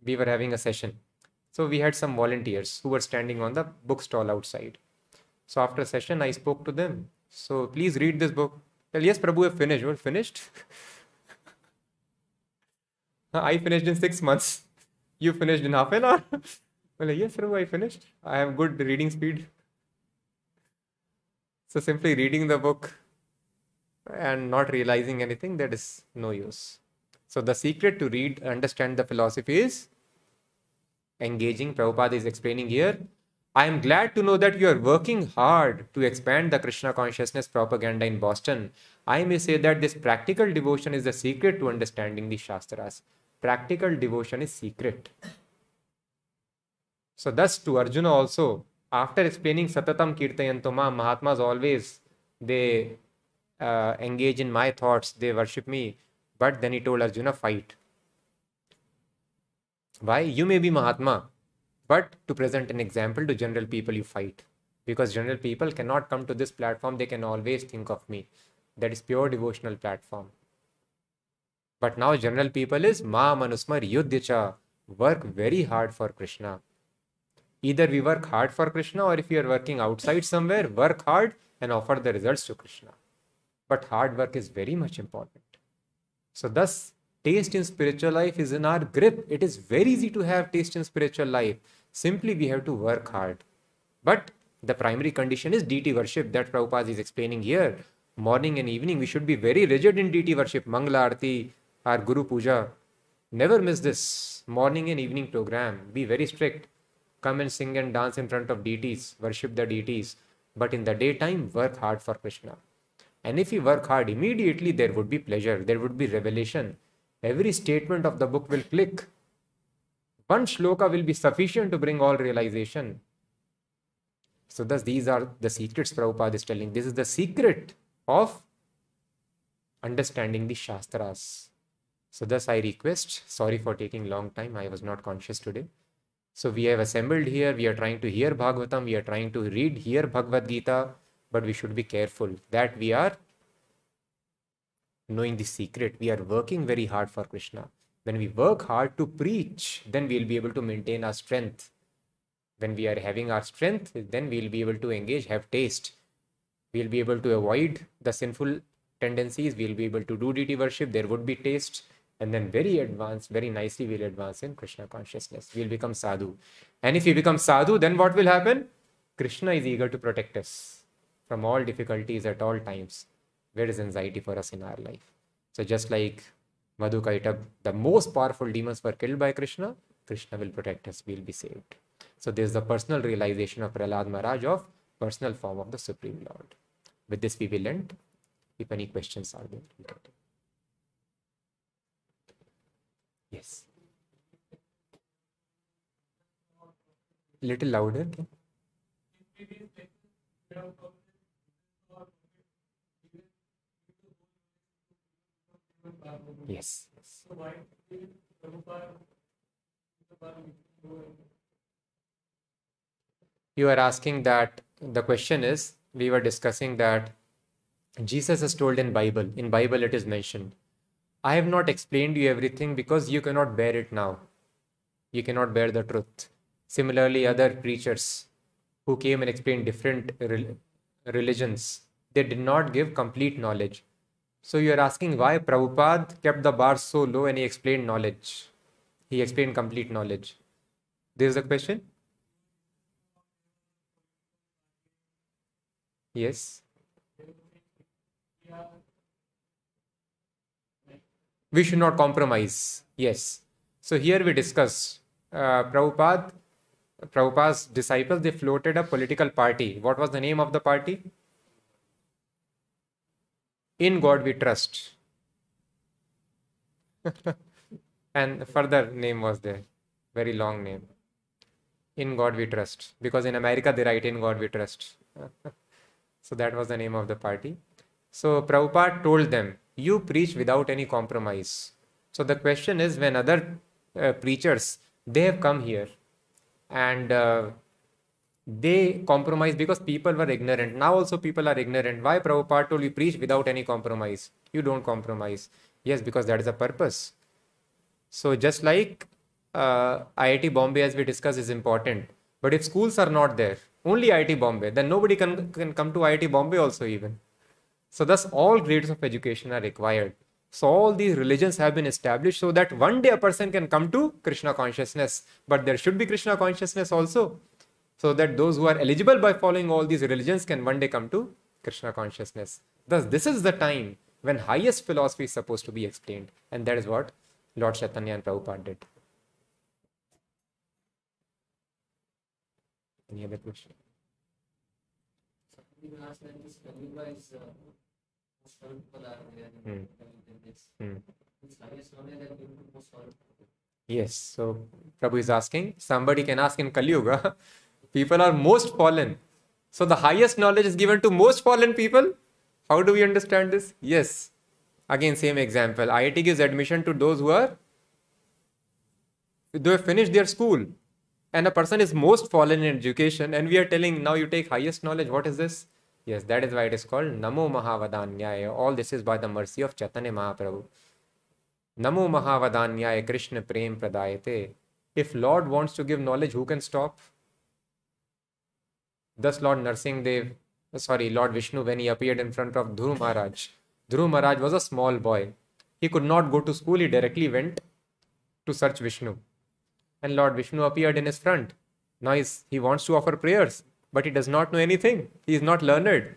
we were having a session. So we had some volunteers who were standing on the bookstall outside. So after a session, I spoke to them. So please read this book. Well, yes, Prabhu, have finished. Well, finished. I finished in six months. You finished in half an hour? well, yes, sir, I finished. I have good reading speed. So simply reading the book and not realizing anything, that is no use. So the secret to read, understand the philosophy is engaging. Prabhupada is explaining here. I am glad to know that you are working hard to expand the Krishna consciousness propaganda in Boston. I may say that this practical devotion is the secret to understanding the Shastras practical devotion is secret. So, thus to Arjuna also, after explaining Satatam Kirtayantoma, Mahatmas always they uh, engage in my thoughts, they worship me. But then he told Arjuna, fight. Why? You may be Mahatma, but to present an example to general people, you fight. Because general people cannot come to this platform, they can always think of me. That is pure devotional platform. But now general people is Ma Manusmar Yudhyacha. Work very hard for Krishna. Either we work hard for Krishna or if you are working outside somewhere, work hard and offer the results to Krishna. But hard work is very much important. So thus, taste in spiritual life is in our grip. It is very easy to have taste in spiritual life. Simply we have to work hard. But the primary condition is deity worship that Prabhupada is explaining here. Morning and evening, we should be very rigid in deity worship. Mangala Arti, our Guru Puja. Never miss this morning and evening program. Be very strict. Come and sing and dance in front of deities, worship the deities. but in the daytime, work hard for Krishna. And if you work hard, immediately there would be pleasure, there would be revelation. Every statement of the book will click. One shloka will be sufficient to bring all realization. So, thus, these are the secrets Prabhupada is telling. This is the secret of understanding the Shastras. So, thus, I request, sorry for taking long time, I was not conscious today. So, we have assembled here, we are trying to hear Bhagavatam, we are trying to read here Bhagavad Gita, but we should be careful that we are knowing the secret. We are working very hard for Krishna. When we work hard to preach, then we'll be able to maintain our strength. When we are having our strength, then we'll be able to engage, have taste. We'll be able to avoid the sinful tendencies. We'll be able to do deity worship. There would be taste. And then very advanced, very nicely, we'll advance in Krishna consciousness. We'll become sadhu. And if we become sadhu, then what will happen? Krishna is eager to protect us from all difficulties at all times. Where is anxiety for us in our life? So just like Madhu-Kaitabha, the most powerful demons were killed by Krishna, Krishna will protect us, we'll be saved. So there's the personal realization of Prahlad Maharaj of personal form of the Supreme Lord. With this we will end. If any questions are there, Yes. Little louder. Yes. You are asking that the question is we were discussing that Jesus has told in Bible. In Bible it is mentioned. I have not explained you everything because you cannot bear it now. You cannot bear the truth. Similarly, other preachers who came and explained different religions, they did not give complete knowledge so you are asking why Prabhupada kept the bar so low and he explained knowledge. He explained complete knowledge. This is the question? Yes. We should not compromise. Yes. So here we discuss uh, Prabhupada, Prabhupada's disciples, they floated a political party. What was the name of the party? In God we trust. and the further name was there. Very long name. In God we trust. Because in America they write in God we trust. so that was the name of the party. So Prabhupada told them, you preach without any compromise. So the question is when other uh, preachers, they have come here and uh, they compromise because people were ignorant. Now also people are ignorant. Why Prabhupada told you preach without any compromise? You don't compromise. Yes, because that is a purpose. So just like uh, IIT Bombay, as we discussed, is important. But if schools are not there, only IIT Bombay, then nobody can, can come to IIT Bombay also even. So thus all grades of education are required. So all these religions have been established so that one day a person can come to Krishna consciousness. But there should be Krishna consciousness also so that those who are eligible by following all these religions can one day come to Krishna consciousness. Thus, this is the time when highest philosophy is supposed to be explained, and that is what Lord Chaitanya and Prabhupada did. Any other question? Hmm. Hmm. Yes, so Prabhu is asking, somebody can ask in Kali Yuga, people are most fallen. So the highest knowledge is given to most fallen people. How do we understand this? Yes. Again, same example. IIT gives admission to those who are they have finished their school. And a person is most fallen in education, and we are telling now you take highest knowledge. What is this? Yes, that is why it is called Namo Mahavadanyaya. All this is by the mercy of Chaitanya Mahaprabhu. Namo Mahavadanyaya Krishna Prem Pradayate. If Lord wants to give knowledge, who can stop? Thus, Lord Narsinghdev, sorry, Lord Vishnu, when he appeared in front of Dhruv Maharaj, Dhruv Maharaj was a small boy. He could not go to school, he directly went to search Vishnu. And Lord Vishnu appeared in his front. Now he wants to offer prayers, but he does not know anything. He is not learned.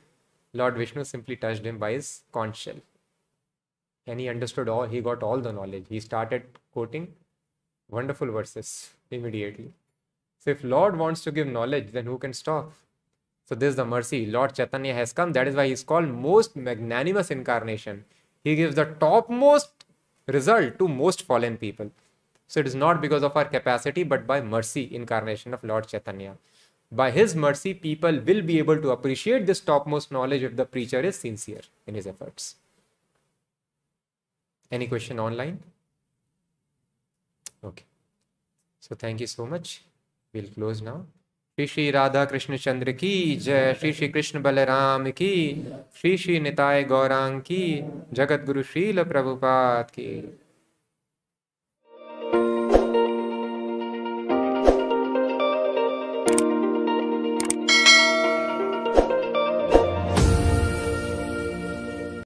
Lord Vishnu simply touched him by his conch shell. And he understood all, he got all the knowledge. He started quoting wonderful verses immediately. So if Lord wants to give knowledge, then who can stop? So this is the mercy Lord Chaitanya has come. That is why he is called most magnanimous incarnation. He gives the topmost result to most fallen people. So it is not because of our capacity, but by mercy incarnation of Lord Chaitanya. By his mercy, people will be able to appreciate this topmost knowledge if the preacher is sincere in his efforts. Any question online? Okay. So thank you so much. We'll close now. Shri Shri Radha Krishna चंद्र की जय, श्री श्री कृष्ण बलराम की, श्री श्री निताय गौरांग की जगत गुरु श्रील प्रभुपाद की।